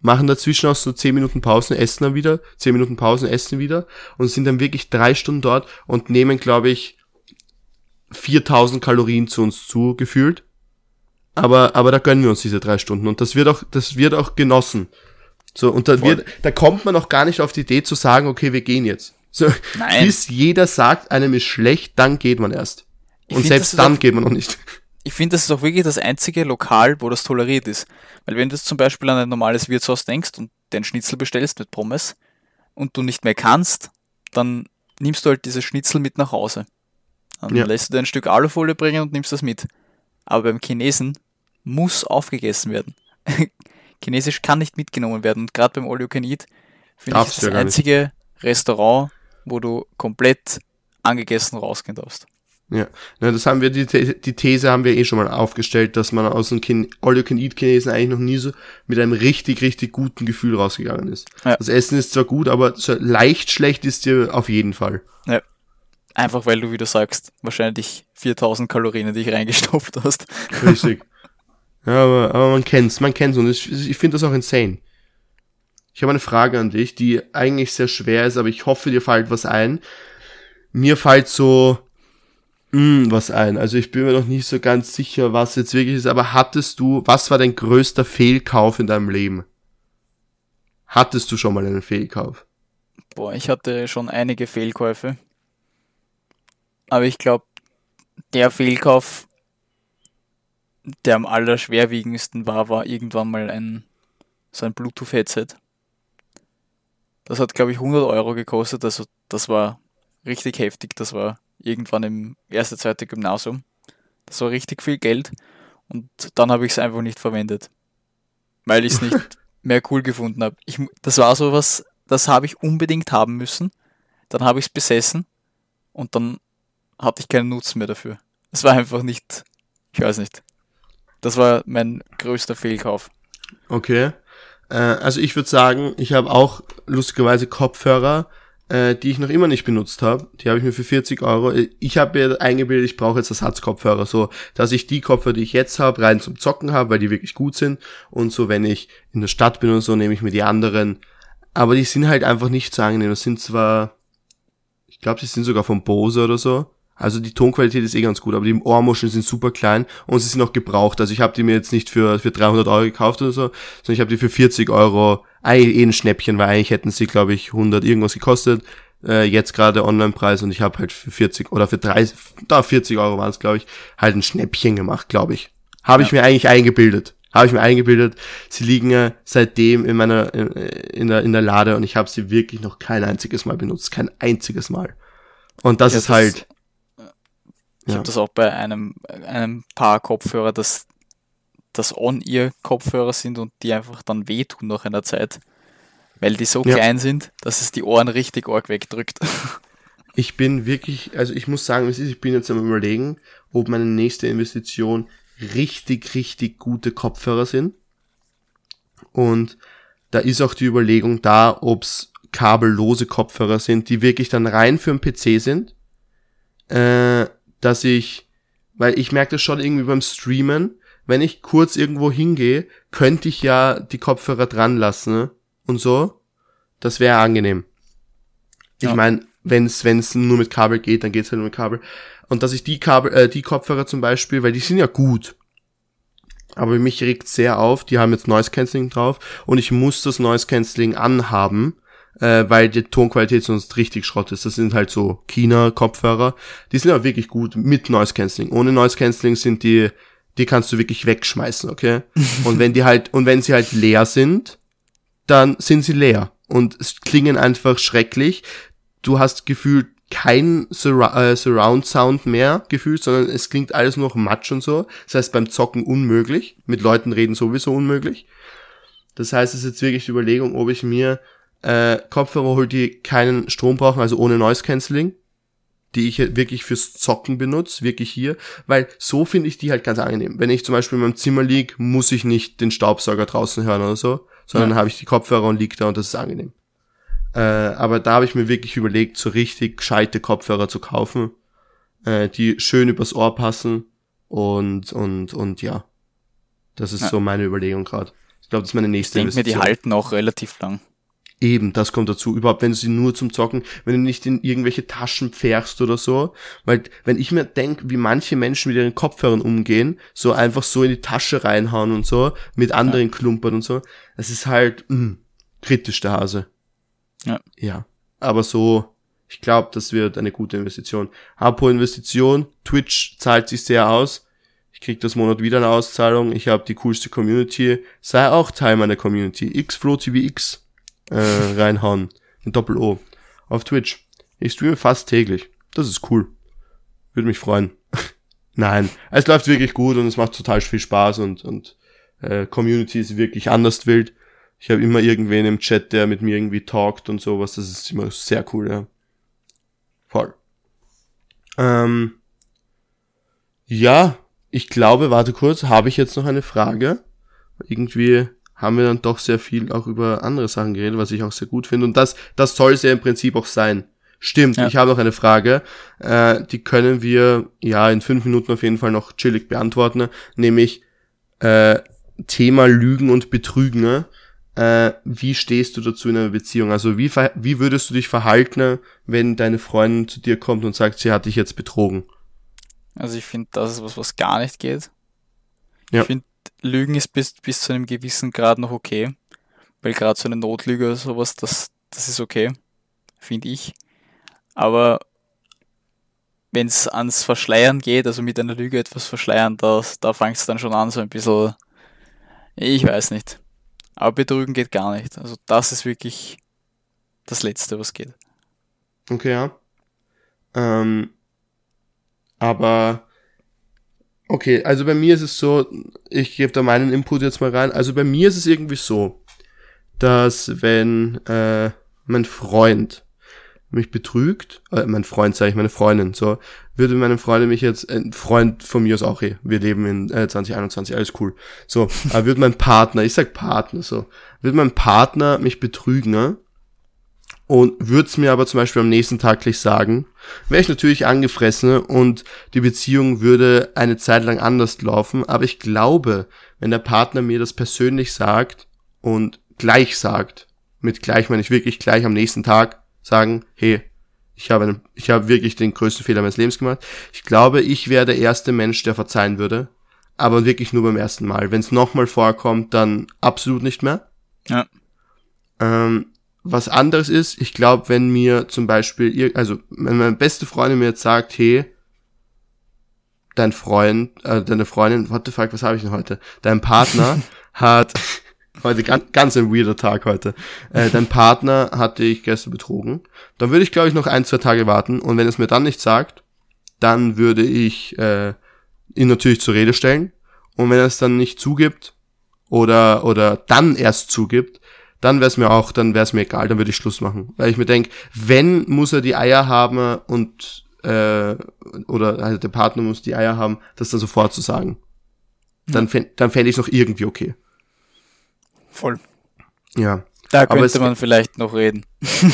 machen dazwischen auch so 10 Minuten Pausen, essen dann wieder, 10 Minuten Pausen, essen wieder und sind dann wirklich drei Stunden dort und nehmen, glaube ich, 4000 Kalorien zu uns zu, gefühlt. Aber, aber da gönnen wir uns diese drei Stunden und das wird auch, das wird auch genossen. So, und da wird, da kommt man auch gar nicht auf die Idee zu sagen, okay, wir gehen jetzt. So, Nein. bis jeder sagt, einem ist schlecht, dann geht man erst. Ich und selbst dann geht man noch nicht ich finde, das ist auch wirklich das einzige Lokal, wo das toleriert ist. Weil wenn du zum Beispiel an ein normales Wirtshaus denkst und den Schnitzel bestellst mit Pommes und du nicht mehr kannst, dann nimmst du halt dieses Schnitzel mit nach Hause. Dann ja. lässt du dir ein Stück Alufolie bringen und nimmst das mit. Aber beim Chinesen muss aufgegessen werden. Chinesisch kann nicht mitgenommen werden. Und gerade beim All You Can Eat finde ich das einzige Restaurant, wo du komplett angegessen rausgehen darfst. Ja. ja, das haben wir, die, die These haben wir eh schon mal aufgestellt, dass man aus dem All-You-Can-Eat-Chinesen eigentlich noch nie so mit einem richtig, richtig guten Gefühl rausgegangen ist. Ja. Das Essen ist zwar gut, aber so leicht schlecht ist dir auf jeden Fall. Ja. Einfach weil du, wie du sagst, wahrscheinlich 4000 Kalorien in dich reingestopft hast. Richtig. Ja, aber, aber man kennt's, man kennt's und ich, ich finde das auch insane. Ich habe eine Frage an dich, die eigentlich sehr schwer ist, aber ich hoffe, dir fällt was ein. Mir fällt so mm, was ein. Also ich bin mir noch nicht so ganz sicher, was jetzt wirklich ist, aber hattest du, was war dein größter Fehlkauf in deinem Leben? Hattest du schon mal einen Fehlkauf? Boah, ich hatte schon einige Fehlkäufe. Aber ich glaube, der Fehlkauf, der am allerschwerwiegendsten war, war irgendwann mal ein so ein Bluetooth-Headset. Das hat, glaube ich, 100 Euro gekostet. Also das war richtig heftig. Das war irgendwann im erste, zweite Gymnasium. Das war richtig viel Geld und dann habe ich es einfach nicht verwendet. Weil ich es nicht mehr cool gefunden habe. Das war so was, das habe ich unbedingt haben müssen. Dann habe ich es besessen und dann hatte ich keinen Nutzen mehr dafür. Es war einfach nicht, ich weiß nicht. Das war mein größter Fehlkauf. Okay. Äh, also ich würde sagen, ich habe auch lustigerweise Kopfhörer, äh, die ich noch immer nicht benutzt habe. Die habe ich mir für 40 Euro. Ich habe mir eingebildet, ich brauche jetzt Ersatzkopfhörer, so dass ich die Kopfhörer, die ich jetzt habe, rein zum Zocken habe, weil die wirklich gut sind. Und so, wenn ich in der Stadt bin und so, nehme ich mir die anderen. Aber die sind halt einfach nicht so angenehm. Das sind zwar, ich glaube, die sind sogar von Bose oder so. Also die Tonqualität ist eh ganz gut, aber die Ohrmuscheln sind super klein und sie sind auch gebraucht. Also ich habe die mir jetzt nicht für, für 300 Euro gekauft oder so, sondern ich habe die für 40 Euro, eigentlich eh ein Schnäppchen, weil eigentlich hätten sie, glaube ich, 100 irgendwas gekostet. Äh, jetzt gerade Online-Preis und ich habe halt für 40 oder für 30, da 40 Euro waren es, glaube ich, halt ein Schnäppchen gemacht, glaube ich. Habe ja. ich mir eigentlich eingebildet. Habe ich mir eingebildet. Sie liegen ja seitdem in meiner in, in der in der Lade und ich habe sie wirklich noch kein einziges Mal benutzt, kein einziges Mal. Und das ja, ist das halt ich ja. habe das auch bei einem, einem Paar Kopfhörer, dass das On-Ear-Kopfhörer sind und die einfach dann wehtun nach einer Zeit, weil die so ja. klein sind, dass es die Ohren richtig arg wegdrückt. Ich bin wirklich, also ich muss sagen, ich bin jetzt am überlegen, ob meine nächste Investition richtig, richtig gute Kopfhörer sind. Und da ist auch die Überlegung da, ob's kabellose Kopfhörer sind, die wirklich dann rein für einen PC sind. Äh, dass ich, weil ich merke das schon irgendwie beim Streamen, wenn ich kurz irgendwo hingehe, könnte ich ja die Kopfhörer dran lassen ne? und so. Das wäre angenehm. Ich ja. meine, wenn es wenn's nur mit Kabel geht, dann geht's halt nur mit Kabel. Und dass ich die Kabel, äh, die Kopfhörer zum Beispiel, weil die sind ja gut. Aber mich regt sehr auf, die haben jetzt Noise Cancelling drauf und ich muss das Noise Cancelling anhaben, äh, weil die Tonqualität sonst richtig Schrott ist. Das sind halt so China-Kopfhörer. Die sind aber wirklich gut mit Noise Cancelling. Ohne Noise Cancelling sind die, die kannst du wirklich wegschmeißen, okay? und wenn die halt, und wenn sie halt leer sind, dann sind sie leer. Und es klingen einfach schrecklich. Du hast gefühlt kein Sur äh, Surround Sound mehr gefühlt, sondern es klingt alles nur noch Matsch und so. Das heißt beim Zocken unmöglich. Mit Leuten reden sowieso unmöglich. Das heißt, es ist jetzt wirklich die Überlegung, ob ich mir äh, Kopfhörer hole, die keinen Strom brauchen, also ohne Noise Cancelling, die ich wirklich fürs Zocken benutze, wirklich hier, weil so finde ich die halt ganz angenehm. Wenn ich zum Beispiel in meinem Zimmer lieg, muss ich nicht den Staubsauger draußen hören oder so, sondern ja. habe ich die Kopfhörer und lieg da und das ist angenehm. Äh, aber da habe ich mir wirklich überlegt, so richtig gescheite Kopfhörer zu kaufen, äh, die schön übers Ohr passen und und und ja, das ist ja. so meine Überlegung gerade. Ich glaube, das ist meine nächste ich denke mir, die halten auch relativ lang. Eben, das kommt dazu. Überhaupt, wenn du sie nur zum Zocken, wenn du nicht in irgendwelche Taschen pferchst oder so. Weil, wenn ich mir denke, wie manche Menschen mit ihren Kopfhörern umgehen, so einfach so in die Tasche reinhauen und so, mit anderen ja. Klumpern und so, das ist halt mh, hm, kritisch, der Hase. Ja. Ja. Aber so, ich glaube, das wird eine gute Investition. Apropos Investition, Twitch zahlt sich sehr aus. Ich krieg das Monat wieder eine Auszahlung. Ich habe die coolste Community. Sei auch Teil meiner Community. XFlowTVX äh, reinhauen. Mit Doppel-O. Auf Twitch. Ich streame fast täglich. Das ist cool. Würde mich freuen. Nein, es läuft wirklich gut und es macht total viel Spaß und, und äh, Community ist wirklich anders wild. Ich habe immer irgendwen im Chat, der mit mir irgendwie talkt und sowas. Das ist immer sehr cool, ja. Voll. Ähm, ja, ich glaube, warte kurz, habe ich jetzt noch eine Frage? Irgendwie haben wir dann doch sehr viel auch über andere Sachen geredet, was ich auch sehr gut finde. Und das, das soll es ja im Prinzip auch sein. Stimmt, ja. ich habe noch eine Frage. Äh, die können wir ja in fünf Minuten auf jeden Fall noch chillig beantworten. Nämlich äh, Thema Lügen und Betrügen. Äh, wie stehst du dazu in einer Beziehung? Also wie, wie würdest du dich verhalten, wenn deine Freundin zu dir kommt und sagt, sie hat dich jetzt betrogen? Also ich finde, das ist was, was gar nicht geht. Ja. Ich finde, Lügen ist bis, bis zu einem gewissen Grad noch okay. Weil gerade so eine Notlüge oder sowas, das, das ist okay. Finde ich. Aber wenn es ans Verschleiern geht, also mit einer Lüge etwas verschleiern, das, da fängt es dann schon an, so ein bisschen. Ich weiß nicht. Aber betrügen geht gar nicht. Also das ist wirklich das Letzte, was geht. Okay, ja. Ähm, aber Okay, also bei mir ist es so, ich gebe da meinen Input jetzt mal rein. Also bei mir ist es irgendwie so. dass wenn äh, mein Freund mich betrügt, äh, mein Freund sage ich, meine Freundin, so, würde meine Freundin mich jetzt, ein äh, Freund von mir ist auch eh, wir leben in äh, 2021, alles cool, so, aber würde mein Partner, ich sag Partner, so, würde mein Partner mich betrügen, ne? Und würde es mir aber zum Beispiel am nächsten Tag gleich sagen, wäre ich natürlich angefressen und die Beziehung würde eine Zeit lang anders laufen, aber ich glaube, wenn der Partner mir das persönlich sagt und gleich sagt, mit gleich meine ich wirklich gleich am nächsten Tag sagen, hey, ich habe, einen, ich habe wirklich den größten Fehler meines Lebens gemacht. Ich glaube, ich wäre der erste Mensch, der verzeihen würde, aber wirklich nur beim ersten Mal. Wenn es nochmal vorkommt, dann absolut nicht mehr. Ja. Ähm, was anderes ist, ich glaube, wenn mir zum Beispiel, also wenn meine beste Freundin mir jetzt sagt, hey, dein Freund, äh, deine Freundin, what the fuck, was habe ich denn heute? Dein Partner hat heute ganz, ganz ein weirder Tag heute. Äh, dein Partner hat dich gestern betrogen. Dann würde ich, glaube ich, noch ein, zwei Tage warten und wenn es mir dann nicht sagt, dann würde ich äh, ihn natürlich zur Rede stellen. Und wenn er es dann nicht zugibt oder oder dann erst zugibt, dann wäre es mir auch, dann wäre es mir egal, dann würde ich Schluss machen. Weil ich mir denke, wenn muss er die Eier haben und äh, oder also der Partner muss die Eier haben, das dann sofort zu sagen. Dann fände dann fänd ich es noch irgendwie okay. Voll. Ja. Da könnte man vielleicht noch reden.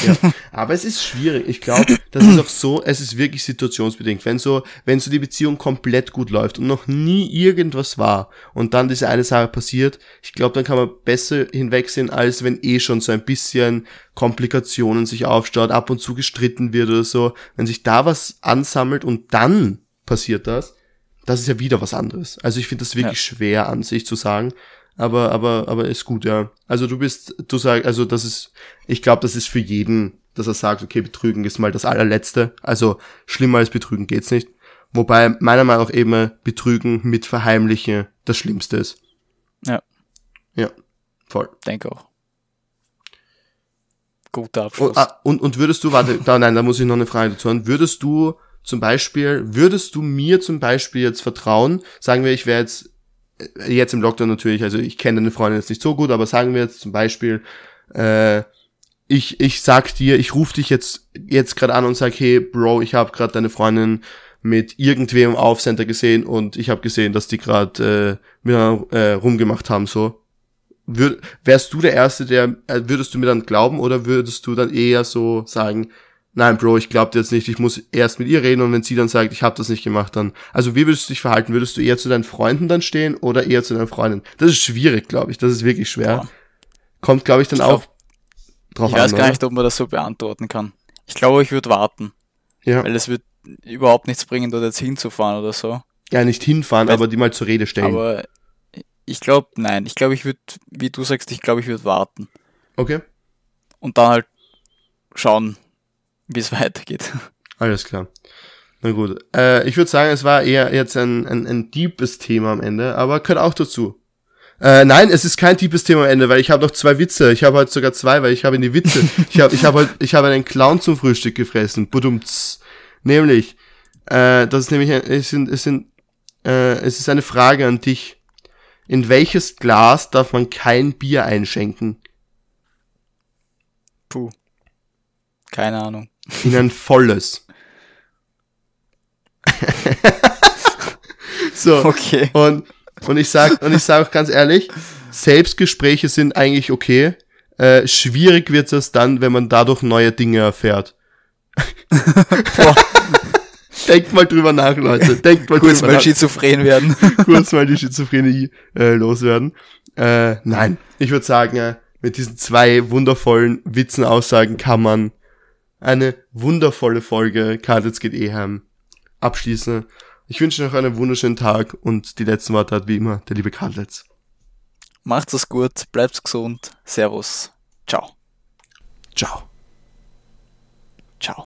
Ja, aber es ist schwierig. Ich glaube, das ist auch so, es ist wirklich situationsbedingt. Wenn so, wenn so die Beziehung komplett gut läuft und noch nie irgendwas war und dann diese eine Sache passiert, ich glaube, dann kann man besser hinwegsehen, als wenn eh schon so ein bisschen Komplikationen sich aufstaut, ab und zu gestritten wird oder so. Wenn sich da was ansammelt und dann passiert das, das ist ja wieder was anderes. Also ich finde das wirklich ja. schwer an sich zu sagen aber, aber, aber ist gut, ja. Also du bist, du sagst, also das ist, ich glaube, das ist für jeden, dass er sagt, okay, Betrügen ist mal das allerletzte. Also schlimmer als Betrügen geht's nicht. Wobei meiner Meinung nach eben Betrügen mit Verheimlichen das Schlimmste ist. Ja. Ja, voll. Denke auch. Guter Abschluss. Und, ah, und, und würdest du, warte, da, nein, da muss ich noch eine Frage dazu haben. Würdest du zum Beispiel, würdest du mir zum Beispiel jetzt vertrauen, sagen wir, ich wäre jetzt jetzt im Lockdown natürlich, also ich kenne deine Freundin jetzt nicht so gut, aber sagen wir jetzt zum Beispiel, äh, ich, ich sag dir, ich rufe dich jetzt, jetzt gerade an und sag, hey Bro, ich habe gerade deine Freundin mit irgendwem auf Center gesehen und ich habe gesehen, dass die gerade äh, miteinander äh, rumgemacht haben, so. Wür wärst du der Erste, der, äh, würdest du mir dann glauben oder würdest du dann eher so sagen, nein, Bro, ich glaube jetzt nicht, ich muss erst mit ihr reden und wenn sie dann sagt, ich habe das nicht gemacht, dann. Also wie würdest du dich verhalten? Würdest du eher zu deinen Freunden dann stehen oder eher zu deinen Freundinnen? Das ist schwierig, glaube ich. Das ist wirklich schwer. Boah. Kommt, glaube ich, dann ich glaub, auch drauf an. Ich weiß gar oder? nicht, ob man das so beantworten kann. Ich glaube, ich würde warten. Ja. Weil es wird überhaupt nichts bringen, dort jetzt hinzufahren oder so. Ja, nicht hinfahren, Weil, aber die mal zur Rede stellen. Aber ich glaube, nein. Ich glaube, ich würde, wie du sagst, ich glaube, ich würde warten. Okay. Und dann halt schauen, wie es weitergeht. Alles klar. Na gut. Äh, ich würde sagen, es war eher jetzt ein, ein, ein deepes Thema am Ende, aber gehört auch dazu. Äh, nein, es ist kein deepes Thema am Ende, weil ich habe noch zwei Witze. Ich habe heute sogar zwei, weil ich habe in die Witze. ich habe ich hab heute, ich habe einen Clown zum Frühstück gefressen. Budumts. Nämlich, äh, das ist nämlich, ein, es sind, es sind, äh, es ist eine Frage an dich. In welches Glas darf man kein Bier einschenken? Puh. Keine Ahnung. In ein volles. so. Okay. Und, und ich sag, und ich sag auch ganz ehrlich, Selbstgespräche sind eigentlich okay. Äh, schwierig wird es dann, wenn man dadurch neue Dinge erfährt. Denkt mal drüber nach, Leute. Denkt mal Kurz drüber mal nach. schizophren werden. Kurz mal die Schizophrenie äh, loswerden. Äh, nein, ich würde sagen, äh, mit diesen zwei wundervollen Witzen, Aussagen kann man eine wundervolle Folge Kartels geht eh heim abschließen. Ich wünsche noch einen wunderschönen Tag und die letzten Worte hat wie immer der liebe Kartels. Macht's es gut, bleibt gesund. Servus. Ciao. Ciao. Ciao.